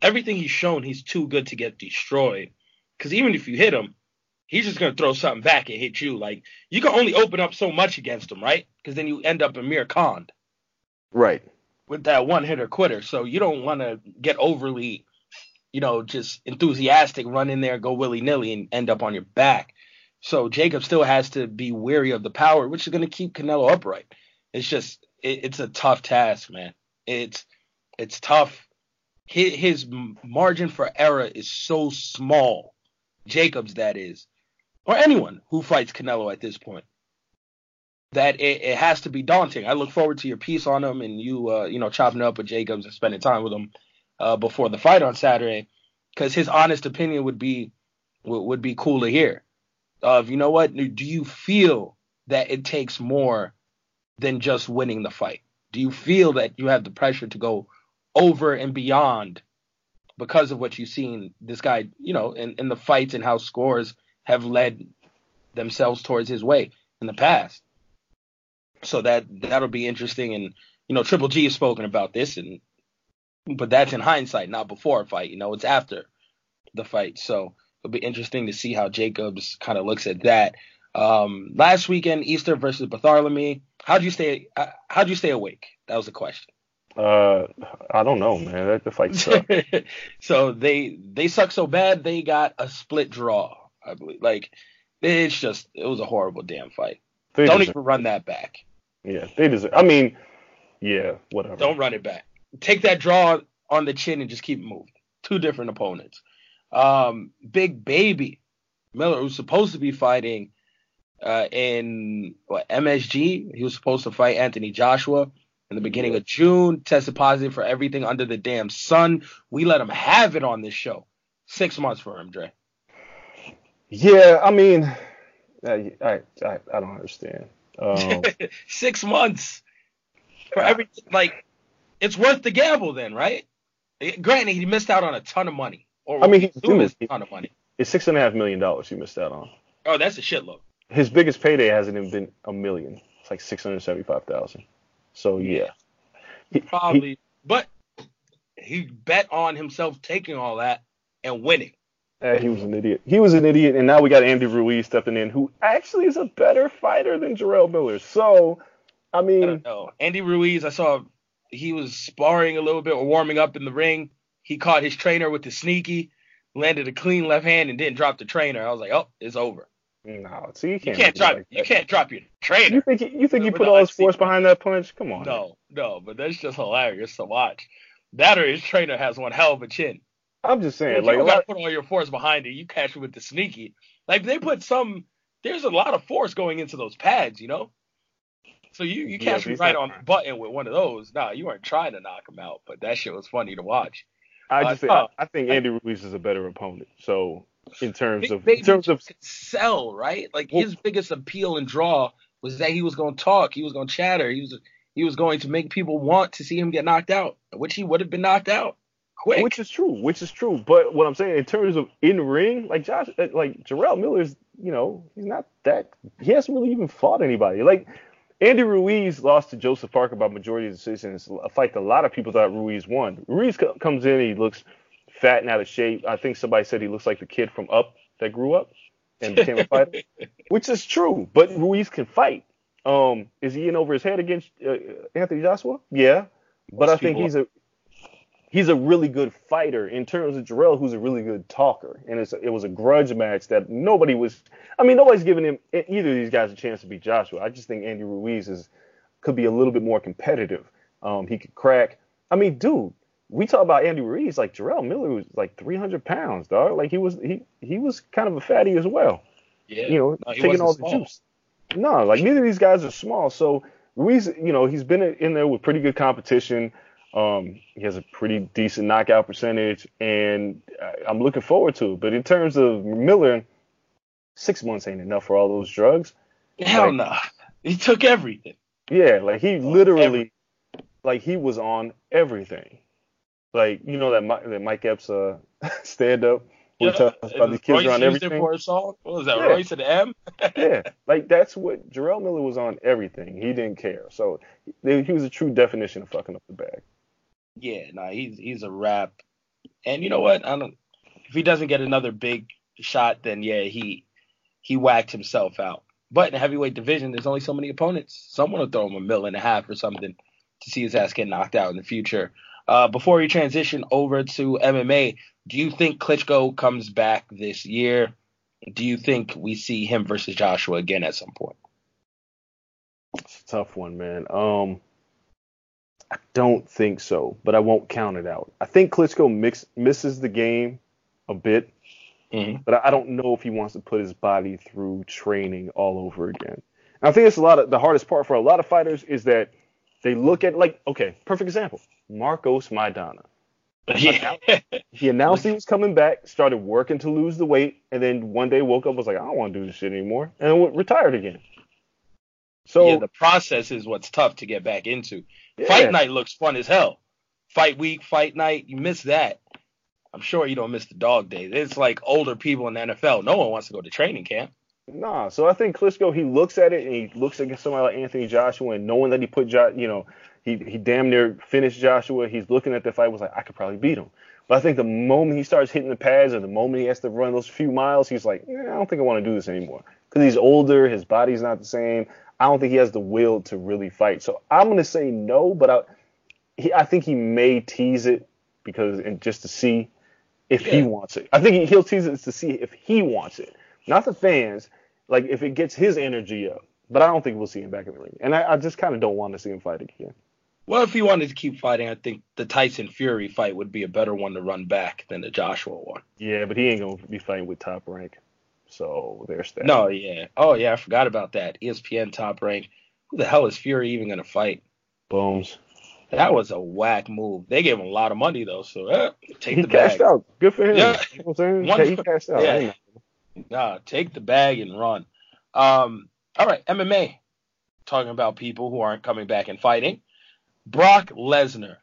everything he's shown, he's too good to get destroyed. Because even if you hit him, he's just gonna throw something back and hit you. Like you can only open up so much against him, right? Because then you end up in mere con Right. with that one hitter quitter. So you don't want to get overly, you know, just enthusiastic, run in there, go willy nilly, and end up on your back. So Jacob still has to be wary of the power, which is going to keep Canelo upright. It's just, it, it's a tough task, man. It's, it's tough. His, his margin for error is so small. Jacobs, that is, or anyone who fights Canelo at this point that it, it has to be daunting. I look forward to your piece on him and you, uh, you know, chopping up with Jacobs and spending time with him uh, before the fight on Saturday, because his honest opinion would be would, would be cool to hear. Of you know what, do you feel that it takes more than just winning the fight? Do you feel that you have the pressure to go over and beyond because of what you've seen this guy, you know, in, in the fights and how scores have led themselves towards his way in the past? So that that'll be interesting. And you know, Triple G has spoken about this, and but that's in hindsight, not before a fight. You know, it's after the fight, so it'll be interesting to see how Jacobs kind of looks at that. Um, last weekend, Easter versus Barthelemy. How'd you stay? Uh, how'd you stay awake? That was the question. Uh, I don't know, man. That the fight sucked. *laughs* so they they suck so bad they got a split draw. I believe. Like it's just it was a horrible damn fight. They Don't even run that back. Yeah, they deserve. I mean, yeah, whatever. Don't run it back. Take that draw on the chin and just keep moving. Two different opponents. Um, Big Baby Miller, who's supposed to be fighting uh, in what MSG, he was supposed to fight Anthony Joshua in the beginning of June. Tested positive for everything under the damn sun. We let him have it on this show. Six months for him, Dre. Yeah, I mean, I I I, I don't understand. Um, *laughs* Six months for every Like, it's worth the gamble then, right? Granted, he missed out on a ton of money Or I mean, he- assume dude, it's a ton of money. It's six and a half million dollars he missed out on. Oh, that's a shitload. His biggest payday hasn't even been a million. It's like six hundred seventy-five thousand. So yeah, He- he- Probably, but he bet on himself taking all that and winning. Uh, he was an idiot. He was an idiot, and now we got Andy Ruiz stepping in, who actually is a better fighter than Jarrell Miller. So, I I mean, don't know. Andy Ruiz, I saw he was sparring a little bit or warming up in the ring. He caught his trainer with the sneaky, landed a clean left hand and didn't drop the trainer. I was like, oh, it's over. no, see, you can't, you can't drop. like You can't drop your trainer. You think he, you think he put all I his force behind that punch? Come on. No, no, but that's just hilarious to watch. That or his trainer has one hell of a chin. I'm just saying, if like you got to put all your force behind it, you catch it with the sneaky. Like they put some, there's a lot of force going into those pads, you know. So you you catch but me right on the button with one of those. Nah, you weren't trying to knock him out, but that shit was funny to watch. I uh, just think, uh, I think Andy Ruiz is a better opponent. So, in terms of in terms of sell, right? Like Well- his biggest appeal and draw was that he was going to talk, he was going to chatter, he was he was going to make people want to see him get knocked out, which he would have been knocked out quick. Which is true, which is true. But what I'm saying in terms of in ring, like Josh, uh, like Jarrell Miller's, you know, he's not that. He hasn't really even fought anybody. Like Andy Ruiz lost to Joseph Parker by majority decisions, a fight that a lot of people thought Ruiz won. Ruiz co- comes in, he looks fat and out of shape. I think somebody said he looks like the kid from Up that grew up and became a fighter, *laughs* which is true. But Ruiz can fight. Um, is he in over his head against uh, Anthony Joshua? Yeah, but Most I think he's a he's a really good fighter in terms of Jarrell, who's a really good talker. And it's, it was a grudge match that nobody was. I mean, nobody's giving him either of these guys a chance to beat Joshua. I just think Andy Ruiz is could be a little bit more competitive. Um, he could crack. I mean, dude, we talk about Andy Ruiz like Jarrell Miller was like 300 pounds, dog. Like he was he he was kind of a fatty as well. yeah. You know, No, taking all small. the juice. No, like neither of these guys are small. So Ruiz, you know, he's been in there with pretty good competition. Um, he has a pretty decent knockout percentage, and I- I'm looking forward to it. But in terms of Miller, six months ain't enough for all those drugs. Hell Like- no. He took everything. Yeah, like he literally, like he was on everything. Like you know that Mike, that Mike Epps uh, *laughs* stand up Yeah, about these kids Royce on everything. for a song. What was that? Yeah. Royce and M. *laughs* yeah, like that's what Jarrell Miller was on everything. He didn't care. So he was a true definition of fucking up the bag. Yeah, no, he's he's a rap. And you know what? I don't. If he doesn't get another big shot, then yeah, he he whacked himself out. But in the heavyweight division, there's only so many opponents. Someone will throw him a mill and a half or something to see his ass get knocked out in the future. Uh, before we transition over to MMA, do you think Klitschko comes back this year? Do you think we see him versus Joshua again at some point? It's a tough one, man. Um, I don't think so, but I won't count it out. I think Klitschko mix, misses the game a bit, Mhm. but I don't know if he wants to put his body through training all over again. And I think it's a lot of the hardest part for a lot of fighters is that they look at like okay, perfect example, Marcos Maidana. *laughs* Yeah. He announced he was coming back, started working to lose the weight, and then one day woke up was like, I don't want to do this shit anymore, and went, retired again. So yeah, the process is what's tough to get back into. Yeah. Fight night looks fun as hell. Fight week, fight night, you miss that. I'm sure you don't miss the dog days. It's like older people in the NFL. No one wants to go to training camp. Nah, so I think Klitschko he looks at it and he looks at somebody like Anthony Joshua and knowing that he put jo- you know he he damn near finished Joshua. He's looking at the fight was like I could probably beat him. But I think the moment he starts hitting the pads or the moment he has to run those few miles, he's like, eh, I don't think I want to do this anymore because he's older, his body's not the same. I don't think he has the will to really fight. So I'm gonna say no, but I he, I think he may tease it because and just to see if he wants it. I think he, he'll tease it to see if he wants it, not the fans. Like if it gets his energy up, but I don't think we'll see him back in the ring, and I, I just kind of don't want to see him fight again. Well, if he wanted to keep fighting, I think the Tyson Fury fight would be a better one to run back than the Joshua one. Yeah, but he ain't gonna be fighting with top rank, so there's that. No, yeah. Oh, yeah, I forgot about that. ESPN top rank. Who the hell is Fury even going to fight? Booms. That was a whack move. They gave him a lot of money, though, so eh, take He the bag. cashed out. Good for him. Yeah. You know what I'm saying? *laughs* One- he cashed out. yeah. Nah, take the bag and run. Um, all right, MMA. Talking about people who aren't coming back and fighting. Brock Lesnar.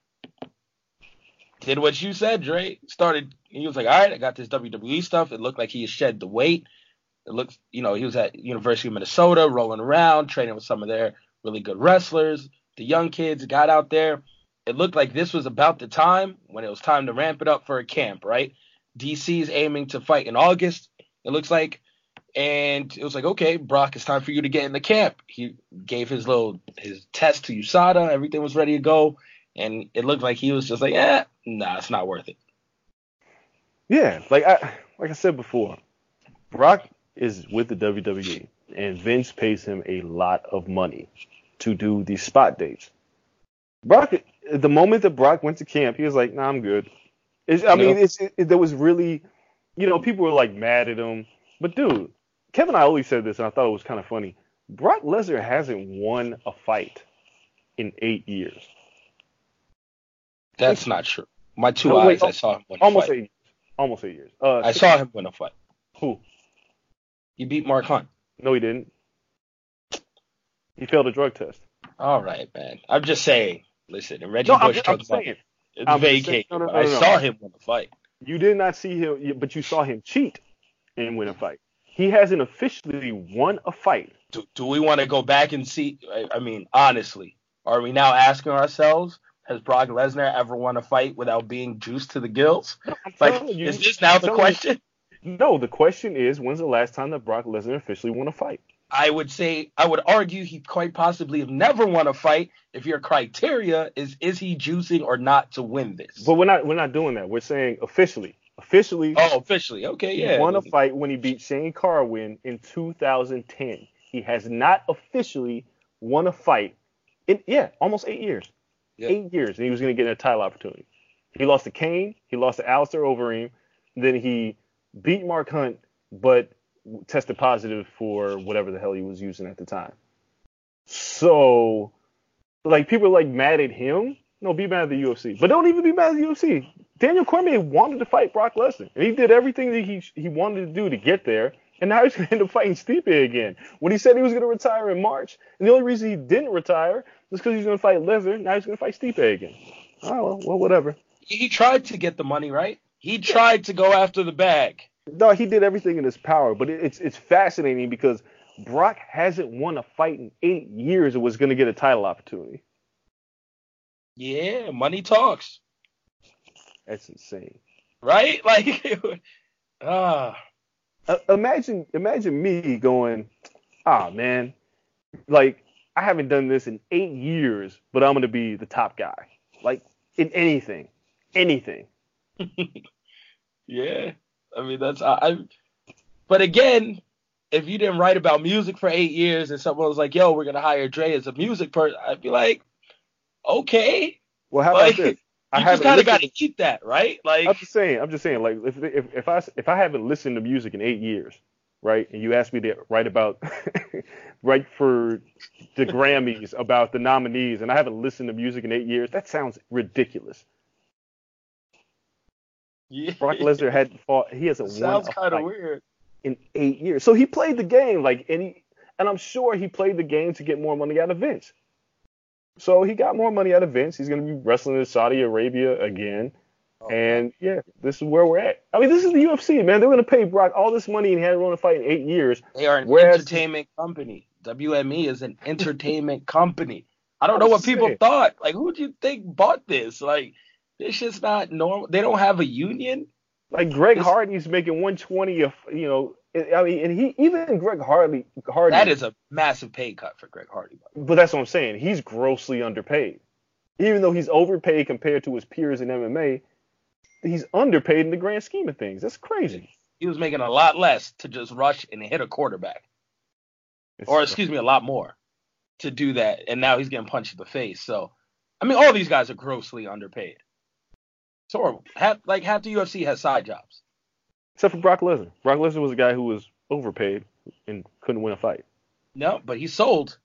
did what you said, Dre. Started. He was like, all right, I got this WWE stuff. It looked like he had shed the weight. It looks, you know, he was at University of Minnesota, rolling around, training with some of their really good wrestlers. The young kids got out there. It looked like this was about the time when it was time to ramp it up for a camp, right? DC's aiming to fight in August. It looks like, and it was like, okay, Brock, it's time for you to get in the camp. He gave his little his test to USADA. Everything was ready to go, and it looked like he was just like, eh, nah, it's not worth it. Yeah, like I like I said before, Brock is with the WWE, and Vince pays him a lot of money to do these spot dates. Brock, the moment that Brock went to camp, he was like, "Nah, I'm good." It's, I mean, it's it, there was really, you know, people were like mad at him, but dude, Kevin I always said this, and I thought it was kind of funny. Brock Lesnar hasn't won a fight in eight years. That's not true. My two No, wait, eyes, I saw him win a Almost fight. eight years. Almost eight years. Uh, I saw him win a fight. who? He beat Mark Hunt. No, he didn't. He failed a drug test. All right, man. I'm just saying. Listen, and Reggie No, Bush I'm took money. saying It's I'm just saying- no, no, I saw him win a fight. you did not see him, but you saw him cheat and win a fight. He hasn't officially won a fight. Do, do we want to go back and see? I, I mean, honestly, are we now asking ourselves, has Brock Lesnar ever won a fight without being juiced to the gills? Like, you- is this now I'm the question? No, the question is, when's the last time that Brock Lesnar officially won a fight? I would say, I would argue he quite possibly have never won a fight if your criteria is, is he juicing or not to win this? But we're not we're not doing that. We're saying officially. Officially, oh, officially. Okay, he yeah. won a fight when he beat Shane Carwin in 2010. He has not officially won a fight in yeah, almost eight years. Yeah. Eight years, and he was going to get a title opportunity. He lost to Cain. He lost to Alistair Overeem. Then he beat Mark Hunt, but tested positive for whatever the hell he was using at the time. So, like, people are like mad at him. No, be mad at the UFC, but don't even be mad at the UFC. Daniel Cormier wanted to fight Brock Lesnar, and he did everything that he he wanted to do to get there. And now he's going to end up fighting Stipe again. When he said he was going to retire in March, and the only reason he didn't retire was because he was going to fight Lesnar. Now he's going to fight Stipe again. Oh well, well, whatever. he tried to get the money, right? He tried to go after the bag. No, he did everything in his power, but it's it's fascinating because Brock hasn't won a fight in eight years and was going to get a title opportunity. Yeah, money talks, That's insane. right? *laughs* Like, ah, Uh, imagine imagine me going, ah man, like I haven't done this in eight years, but I'm going to be the top guy, like in anything, anything. *laughs* yeah. I mean, that's I. I but again, if you didn't write about music for eight years and someone was like, "Yo, we're gonna hire Dre as a music person," I'd be like, "Okay." Well, how Like, about this? *laughs* I you just kind of got to keep that, right? Like, I'm just saying. I'm just saying. Like, if if if I if I haven't listened to music in eight years, right, and you ask me to write about *laughs* write for the Grammys about the nominees, and I haven't listened to music in eight years, that sounds ridiculous. Yeah, Brock Lesnar had fought. He hasn't won sounds a kind of fight weird. in eight years. So he played the game, like, any, and I'm sure he played the game to get more money out of Vince. So he got more money out of Vince. He's going to be wrestling in Saudi Arabia again. Oh, and yeah, this is where we're at. I mean, this is the UFC, man. They're going to pay Brock all this money and he hadn't won a fight in eight years. They are an Whereas- entertainment company. WME is an entertainment company. I don't know what people saying. thought. Like, who do you think bought this? Like, this just not normal. They don't have a union. Like Greg This- Hardy's making 120 of, you know, I mean, and he even Greg Hardy, Hardy. That is a massive pay cut for Greg Hardy. but that's what I'm saying. He's grossly underpaid. Even though he's overpaid compared to his peers in MMA, he's underpaid in the grand scheme of things. That's crazy. He was making a lot less to just rush and hit a quarterback, It's- or excuse me, a lot more to do that. And now he's getting punched in the face. So, I mean, all these guys are grossly underpaid. It's horrible. Half, like half the UFC has side jobs. Except for Brock Lesnar. Brock Lesnar was a guy who was overpaid and couldn't win a fight. No, but he sold.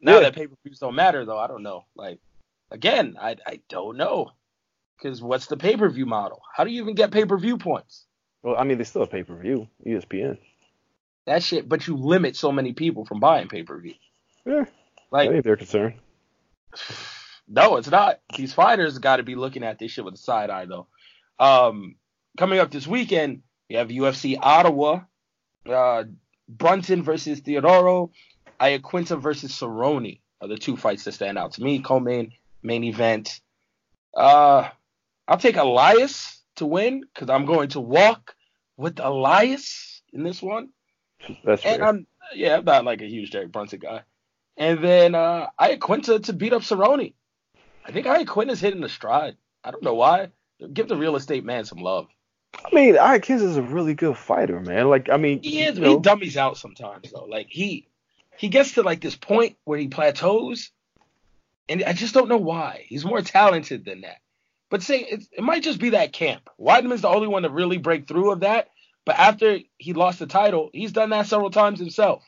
Now Yeah. that pay per views don't matter, though, I don't know. Like, again, I I don't know. Because what's the pay per view model? How do you even get pay per view points? Well, I mean, they still have pay per view, ESPN. That shit, but you limit so many people from buying pay per view. Yeah, Like, think they're concerned. *sighs* No, it's not. These fighters got to be looking at this shit with a side eye though. Um, coming up this weekend, we have UFC Ottawa, uh, Brunson versus Theodorou, Iaquinta versus Cerrone are the two fights that stand out to me. Co-main main event. Uh, I'll take Elias to win because I'm going to walk with Elias in this one. That's And fair. I'm yeah, I'm not like a huge Derek Brunson guy. And then uh Iaquinta to beat up Cerrone. I think I Quinn is hitting the stride. I don't know why. Give the real estate man some love. I mean, Iaquinta is a really good fighter, man. Like, I mean, He is, you but he dummies out sometimes though. Like he he gets to like this point where he plateaus, and I just don't know why. He's more talented than that. But say it, it might just be that camp. Weidman's the only one to really break through of that. But after he lost the title, he's done that several times himself.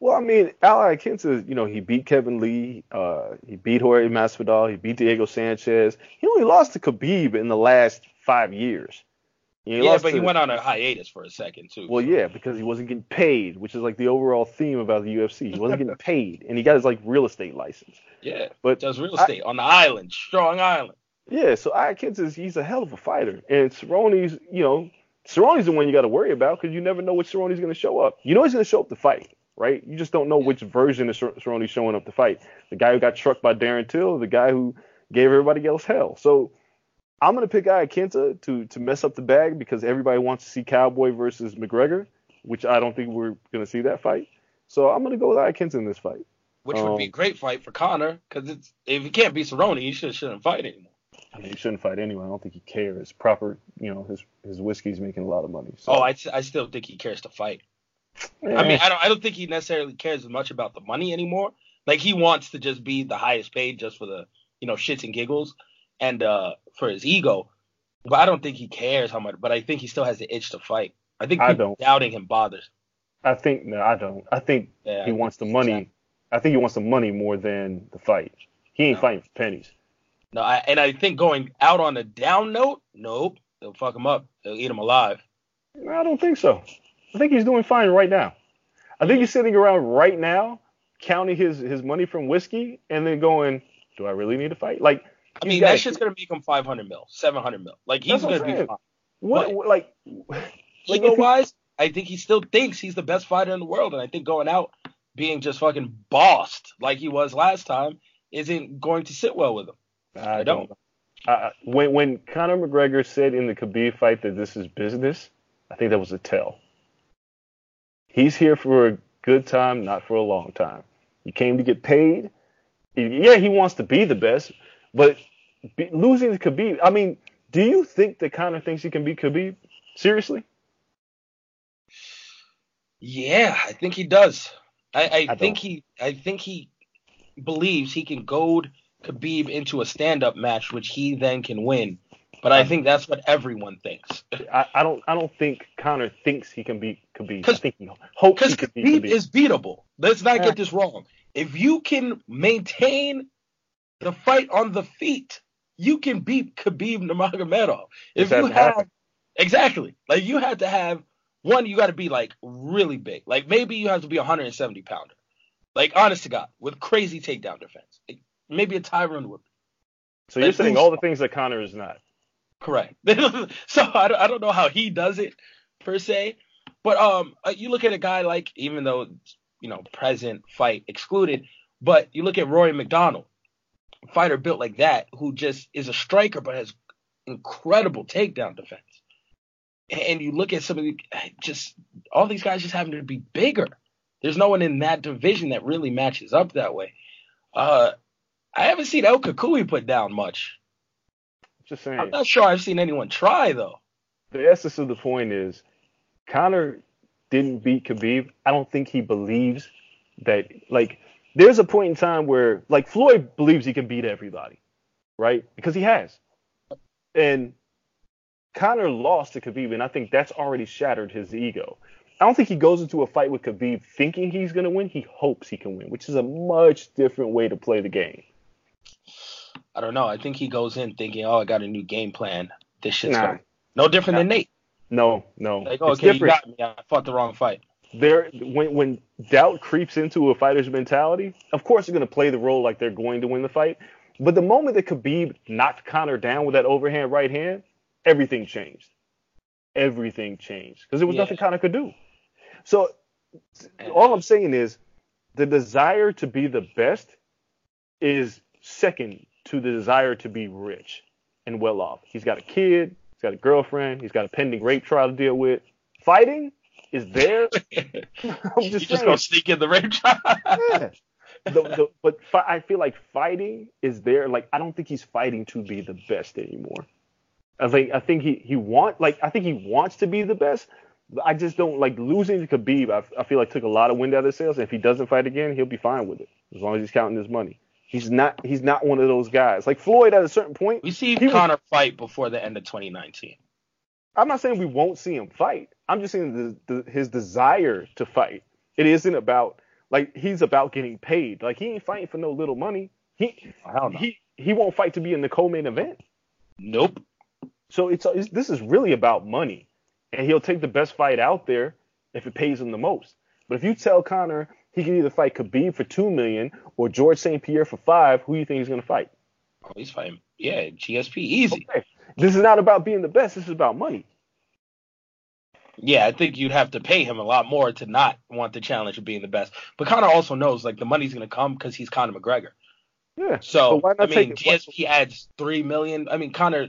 Well, I mean, Al Iaquinta, you know, he beat Kevin Lee, uh, he beat Jorge Masvidal, he beat Diego Sanchez. He only lost to Khabib in the last five years. He yeah, but he went on a hiatus for a second too. Well, yeah, because he wasn't getting paid, which is like the overall theme about the UFC. He wasn't getting *laughs* paid, and he got his like real estate license. yeah, But does real I- estate on the island, Strong Island. yeah, so Iaquinta is he's a hell of a fighter, and Cerrone's, you know, Cerrone's the one you got to worry about because you never know what Cerrone's going to show up. You know he's going to show up to fight, right? You just don't know which version of Cer- Cerrone's showing up to fight. The guy who got trucked by Darren Till, the guy who gave everybody else hell. So I'm going to pick Iaquinta to to mess up the bag because everybody wants to see Cowboy versus McGregor, which I don't think we're going to see that fight. So I'm going to go with Iaquinta in this fight. Which would be a Um, great fight for Conor, because it's if he can't beat Cerrone, he should, shouldn't fight anymore. I mean, he shouldn't fight anyone. I don't think he cares. Proper, you know, his his whiskey's making a lot of money. So. Oh, I, I still think he cares to fight. I mean, I don't I don't think he necessarily cares as much about the money anymore. Like he wants to just be the highest paid just for the you know shits and giggles and uh for his ego. But I don't think he cares how much. But I think he still has the itch to fight. I think I don't. doubting him bothers. I think no, I don't. I think Yeah, he wants the money. I think he wants the money more than the fight. He ain't No. fighting for pennies. No, I, and I think going out on a down note, nope, they'll fuck him up. They'll eat him alive. I don't think so. I think he's doing fine right now. I think he's sitting around right now counting his his money from whiskey and then going, "Do I really need to fight?" Like, I mean, that shit's gonna make him 500 mil, 700 mil. Like he's That's what I'm gonna be fine. what, But- like, *laughs* Ego wise, I think he still thinks he's the best fighter in the world, and I think going out being just fucking bossed like he was last time isn't going to sit well with him. I I don't. I- when when Conor McGregor said in the Khabib fight that this is business, I think that was a tell. He's here for a good time, not for a long time. He came to get paid. Yeah, he wants to be the best, but be, losing to Khabib. I mean, do you think that Conor thinks he can beat Khabib? Seriously? Yeah, I think he does. I, I, I think don't. he I think he believes he can goad Khabib into a stand up match which he then can win. But I um, think that's what everyone thinks. *laughs* I, I don't. I don't think Conor thinks he can beat Khabib. I think he hopes he can beat Khabib Khabib. is beatable. Let's not get this wrong. If you can maintain the fight on the feet, you can beat Khabib Nurmagomedov. If you have happened. exactly like you had to have one, you got to be like really big. Like maybe you have to be a 170 pounder. Like honest to God, with crazy takedown defense. Like, maybe a Tyron Woodley. so you're saying all the things that Conor is not. Correct. *laughs* so I don't, I don't know how he does it per se, but um, uh, you look at a guy like even though you know present fight excluded, but you look at Rory MacDonald, fighter built like that who just is a striker but has incredible takedown defense, and you look at some of the just all these guys just happen to be bigger. There's no one in that division that really matches up that way. Uh, I haven't seen El Kakui put down much. Just saying. I'm not sure I've seen anyone try though. the essence of the point is Conor didn't beat Khabib. I don't think he believes that like there's a point in time where like Floyd believes he can beat everybody, right? Because he has. And Conor lost to Khabib, and I think that's already shattered his ego. I don't think he goes into a fight with Khabib thinking he's gonna win. He hopes he can win, which is a much different way to play the game. I don't know. I think he goes in thinking, "Oh, I got a new game plan. This shit's Nah. going no different than Nate." No, no. Like, it's okay, you different. got me. I fought the wrong fight. there when when doubt creeps into a fighter's mentality, of course they're going to play the role like they're going to win the fight. But the moment that Khabib knocked Conor down with that overhand right hand, everything changed. Everything changed because there was Yeah. nothing Conor could do. So all I'm saying is the desire to be the best is second to the desire to be rich and well off. He's got a kid, he's got a girlfriend, he's got a pending rape trial to deal with. Fighting is there. *laughs* I'm just just gonna sneak in the rape trial. Yeah. The, the, but fi- I feel like fighting is there. Like I don't think he's fighting to be the best anymore. I think I think he he want like I think he wants to be the best. But I just don't like losing to Khabib. I, I feel like took a lot of wind out of his sails. And if he doesn't fight again, he'll be fine with it as long as he's counting his money. He's not he's not one of those guys. Like Floyd at a certain point. We see He was- Conor fight before the end of 2019. I'm not saying we won't see him fight. I'm just saying the, the, his desire to fight. It isn't about like he's about getting paid. Like he ain't fighting for no little money. He oh, Hell no. he he won't fight to be in the co-main event. Nope. So it's, it's this is really about money, and he'll take the best fight out there if it pays him the most. But if you tell Conor he can either fight Khabib for two million or George St. Pierre for five, who do you think he's gonna fight? Oh, he's fighting. Yeah, GSP easy. Okay. This is not about being the best. This is about money. Yeah, I think you'd have to pay him a lot more to not want the challenge of being the best. But Conor also knows like the money's gonna come because he's Conor McGregor. Yeah. So But why not I mean, GSP adds three million. I mean, Conor.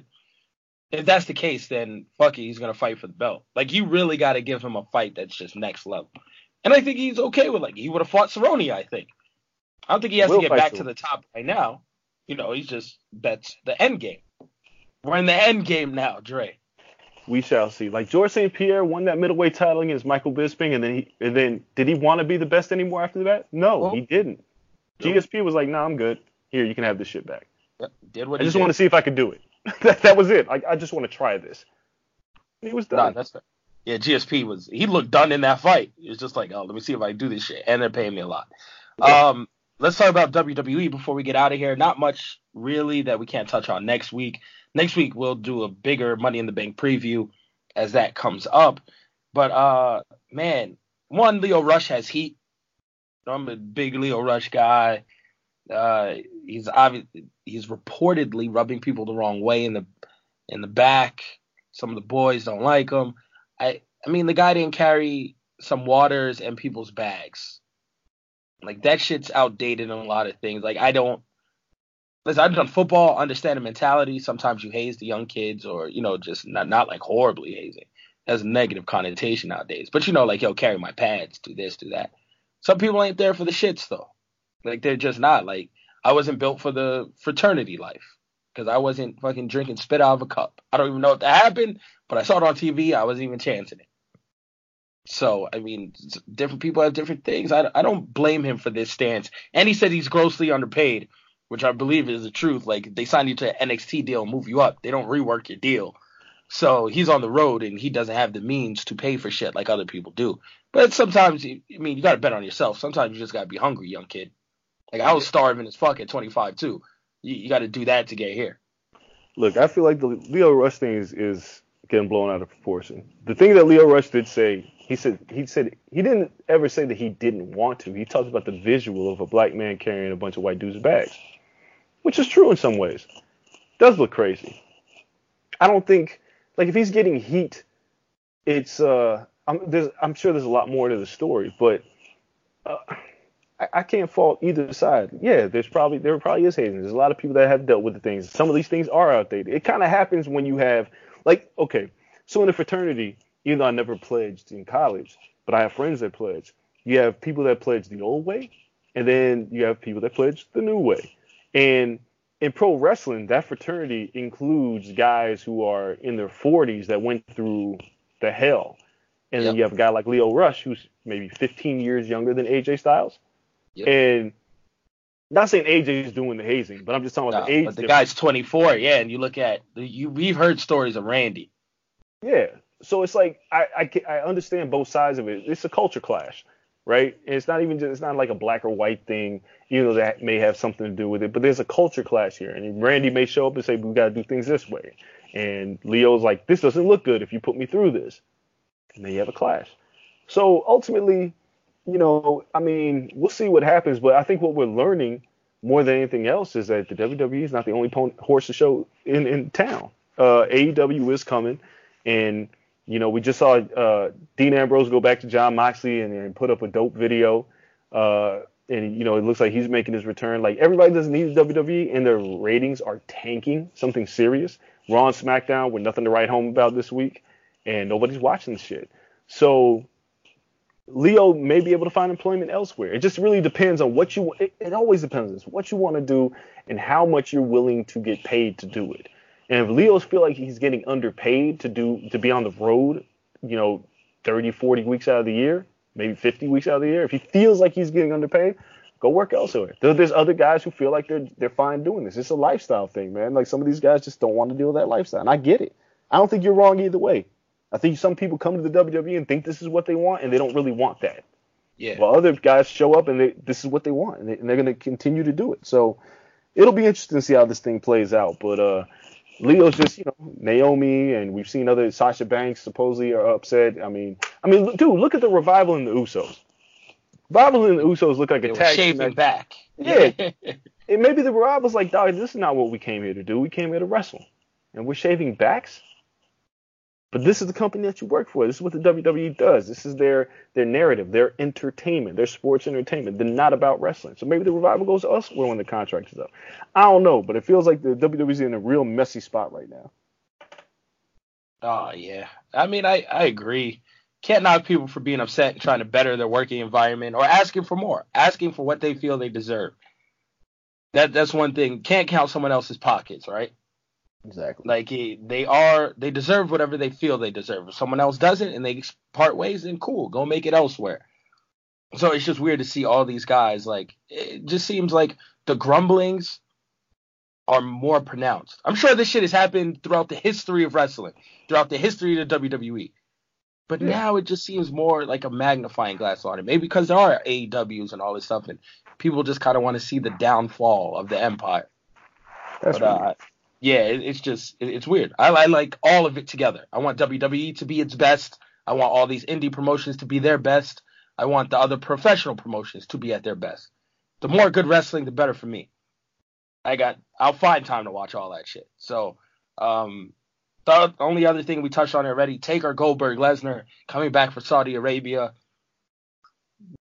If that's the case, then fuck it, he's gonna fight for the belt. Like you really got to give him a fight that's just next level. And I think he's okay with like he would have fought Cerrone. I think. I don't think he has to get back to the top right now. You know, he's just that's the end game. We're in the end game now, Dre. We shall see. Like George St. Pierre won that middleweight title against Michael Bisping, and then he and then did he want to be the best anymore after that? No, Well, he didn't. GSP was like, "Nah, I'm good. Here, you can have this shit back." Yep, did what I just want to see if I could do it. *laughs* that, that was it. Like, I just want to try this. He was Nah, done. that's fair. Yeah, GSP was he looked done in that fight. It was just like, oh, let me see if I can do this shit, and they're paying me a lot. Um, let's talk about WWE before we get out of here. Not much really that we can't touch on next week. Next week we'll do a bigger Money in the Bank preview as that comes up. But uh, man, one Lio Rush has heat. I'm a big Lio Rush guy. Uh, he's obvious. He's reportedly rubbing people the wrong way in the in the back. Some of the boys don't like him. I I mean the guy didn't carry some waters and people's bags. Like that shit's outdated in a lot of things. Like I don't listen, I've done football, understand the mentality. Sometimes you haze the young kids or, you know, just not not like horribly hazing. That's a negative connotation nowadays. But you know, like, yo, carry my pads, do this, do that. Some people ain't there for the shits though. Like they're just not. Like I wasn't built for the fraternity life because I wasn't fucking drinking spit out of a cup. I don't even know if that happened, but I saw it on TV. I wasn't even chancing it. So I mean, different people have different things. I, I don't blame him for this stance. And he said he's grossly underpaid, which I believe is the truth. Like they signed you to an NXT deal, and move you up. They don't rework your deal. So he's on the road and he doesn't have the means to pay for shit like other people do. But sometimes, you- I mean, you got to bet on yourself. Sometimes you just got to be hungry, young kid. Like I was starving as fuck at 25 too. You, you got to do that to get here. Look, I feel like the Lio Rush thing is, is getting blown out of proportion. The thing that Lio Rush did say, he said he said he didn't ever say that he didn't want to. He talked about the visual of a black man carrying a bunch of white dudes' bags, which is true in some ways. Does look crazy. I don't think like if he's getting heat, it's uh I'm there's I'm sure there's a lot more to the story, but uh, I, I can't fault either side. Yeah, there's probably there probably is hazing. There's a lot of people that have dealt with the things. Some of these things are outdated. It kind of happens when you have like okay, so in a fraternity, even though I never pledged in college, but I have friends that pledge. You have people that pledge the old way, and then you have people that pledge the new way. And in pro wrestling, that fraternity includes guys who are in their 40s that went through the hell. And then you have a guy like Lio Rush, who's maybe 15 years younger than AJ Styles. Yep. And not saying AJ is doing the hazing, but I'm just talking about Nah, the age. but the difference. guy's 24, yeah, and you look at you. We've heard stories of Randy. Yeah. So it's like I, I I understand both sides of it. It's a culture clash, right? And it's not even just it's not like a black or white thing, you know, that may have something to do with it. But there's a culture clash here, and Randy may show up and say we got to do things this way, and Lio's like this doesn't look good if you put me through this, and then you have a clash. So ultimately, you know, I mean, we'll see what happens, but I think what we're learning more than anything else is that the WWE is not the only horse to show in in town. Uh, AEW is coming, and you know we just saw uh, Dean Ambrose go back to Jon Moxley and, and put up a dope video. Uh, and you know it looks like he's making his return. Like everybody doesn't need the WWE, and their ratings are tanking. Something serious. Raw and SmackDown with nothing to write home about this week, and nobody's watching the shit. So Lio may be able to find employment elsewhere. It just really depends on what you. It, it always depends on what you want to do and how much you're willing to get paid to do it. And if Lio's feel like he's getting underpaid to do to be on the road, you know, 30, 40 weeks out of the year, maybe 50 weeks out of the year, if he feels like he's getting underpaid, go work elsewhere. There's other guys who feel like they're they're fine doing this. It's a lifestyle thing, man. Like some of these guys just don't want to deal with that lifestyle, and I get it. I don't think you're wrong either way. I think some people come to the WWE and think this is what they want, and they don't really want that. Yeah. While other guys show up and they, this is what they want, and, they, and they're going to continue to do it. So it'll be interesting to see how this thing plays out. But uh, Lio's just, you know, Naomi, and we've seen other Sasha Banks supposedly are upset. I mean, I mean, dude, look at the revival in the Usos. Revival in the Usos look like they a tag team shaving back. Yeah. *laughs* And maybe the revival's like, dog, this is not what we came here to do. We came here to wrestle, and we're shaving backs. But this is the company that you work for. This is what the WWE does. This is their their narrative, their entertainment, their sports entertainment. They're not about wrestling. So maybe the revival goes elsewhere when the contract is up. I don't know, but it feels like the WWE's in a real messy spot right now. Oh yeah. I mean, I I agree. Can't knock people for being upset and trying to better their working environment or asking for more, asking for what they feel they deserve. That that's one thing. Can't count someone else's pockets, right? Exactly. Like they are, they deserve whatever they feel they deserve. If someone else doesn't and they part ways, then cool, go make it elsewhere. So it's just weird to see all these guys. Like it just seems like the grumblings are more pronounced. I'm sure this shit has happened throughout the history of wrestling, throughout the history of the WWE. But Yeah. now it just seems more like a magnifying glass on it. Maybe because there are AEWs and all this stuff, and people just kind of want to see the downfall of the empire. That's But, uh, right. Yeah, it, it's just it, it's weird. I, I like all of it together. I want WWE to be its best. I want all these indie promotions to be their best. I want the other professional promotions to be at their best. The more good wrestling, the better for me. I got I'll find time to watch all that shit. So, um, the only other thing we touched on already, Taker Goldberg Lesnar coming back for Saudi Arabia.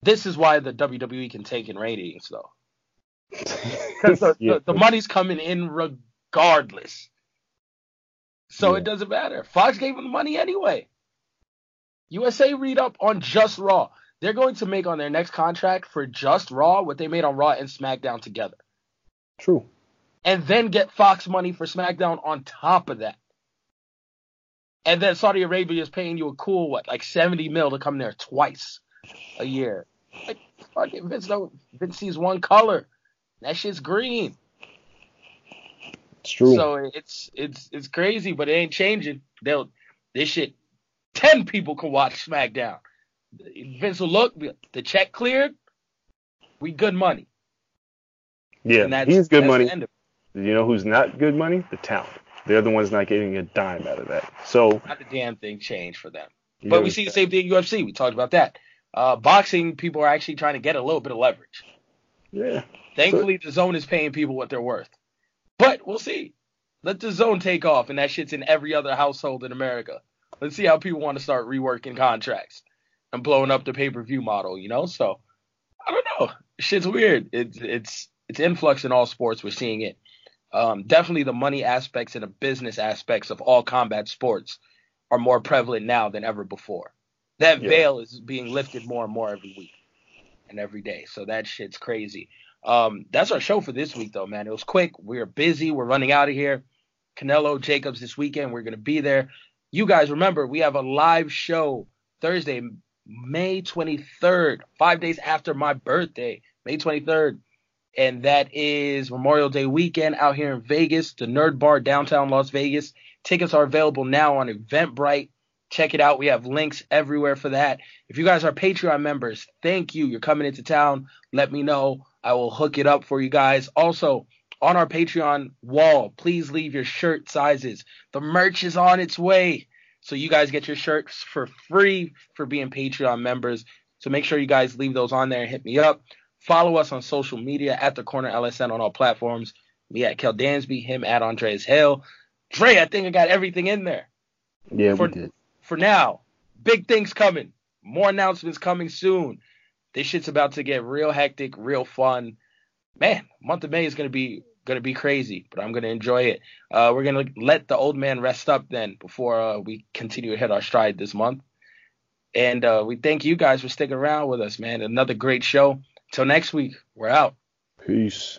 This is why the WWE can take in ratings though. *laughs* Because the, Yeah. the, the money's coming in regardless. So Yeah. it doesn't matter. Fox gave them the money anyway. USA read up on just Raw. They're going to make on their next contract for just Raw what they made on Raw and SmackDown together. True. And then get Fox money for SmackDown on top of that. And then Saudi Arabia is paying you a cool, what, like 70 mil to come there twice a year. Like, fucking Vince, don't, Vince sees one color. That shit's green. It's true. So it's it's it's crazy, but it ain't changing. They'll this shit. Ten people can watch SmackDown. Vince will look. The check cleared. We good money. yeah, And that's, he's good money. The end of it. You know who's not good money? The talent. They're the ones not getting a dime out of that. So, Not the damn thing changed for them. But know, we see the same thing in UFC. We talked about that. Uh, boxing people are actually trying to get a little bit of leverage. Yeah. Thankfully, DAZN is paying people what they're worth. But we'll see. Let DAZN take off, and that shit's in every other household in America. Let's see how people want to start reworking contracts and blowing up the pay per view model. You know, so I don't know. Shit's weird. It's it's it's influx in all sports. We're seeing it. Um, definitely the money aspects and the business aspects of all combat sports are more prevalent now than ever before. That Yeah. veil is being lifted more and more every week and every day. So that shit's crazy. Um, that's our show for this week, though, man. It was quick. We're busy. We're running out of here. Canelo Jacobs this weekend. We're gonna be there. You guys remember we have a live show Thursday, May 23rd, five days after my birthday, May 23rd, and that is Memorial Day weekend out here in Vegas, the Nerd Bar downtown Las Vegas. Tickets are available now on Eventbrite. Check it out. We have links everywhere for that. If you guys are Patreon members, thank you. You're coming into town. Let me know. I will hook it up for you guys. Also, on our Patreon wall, please leave your shirt sizes. The merch is on its way. So you guys get your shirts for free for being Patreon members. So make sure you guys leave those on there and hit me up. Follow us on social media at the corner LSN on all platforms. Me at Kel Dansby, him at Andreas Hale. Dre, I think I got everything in there. Yeah, for, we did. For now, big things coming. More announcements coming soon. This shit's about to get real hectic, real fun. Man, month of May is gonna be gonna be crazy, but I'm gonna enjoy it. Uh, we're gonna let the old man rest up then before uh, we continue to hit our stride this month. And uh, we thank you guys for sticking around with us, man. Another great show. Till next week, we're out. Peace.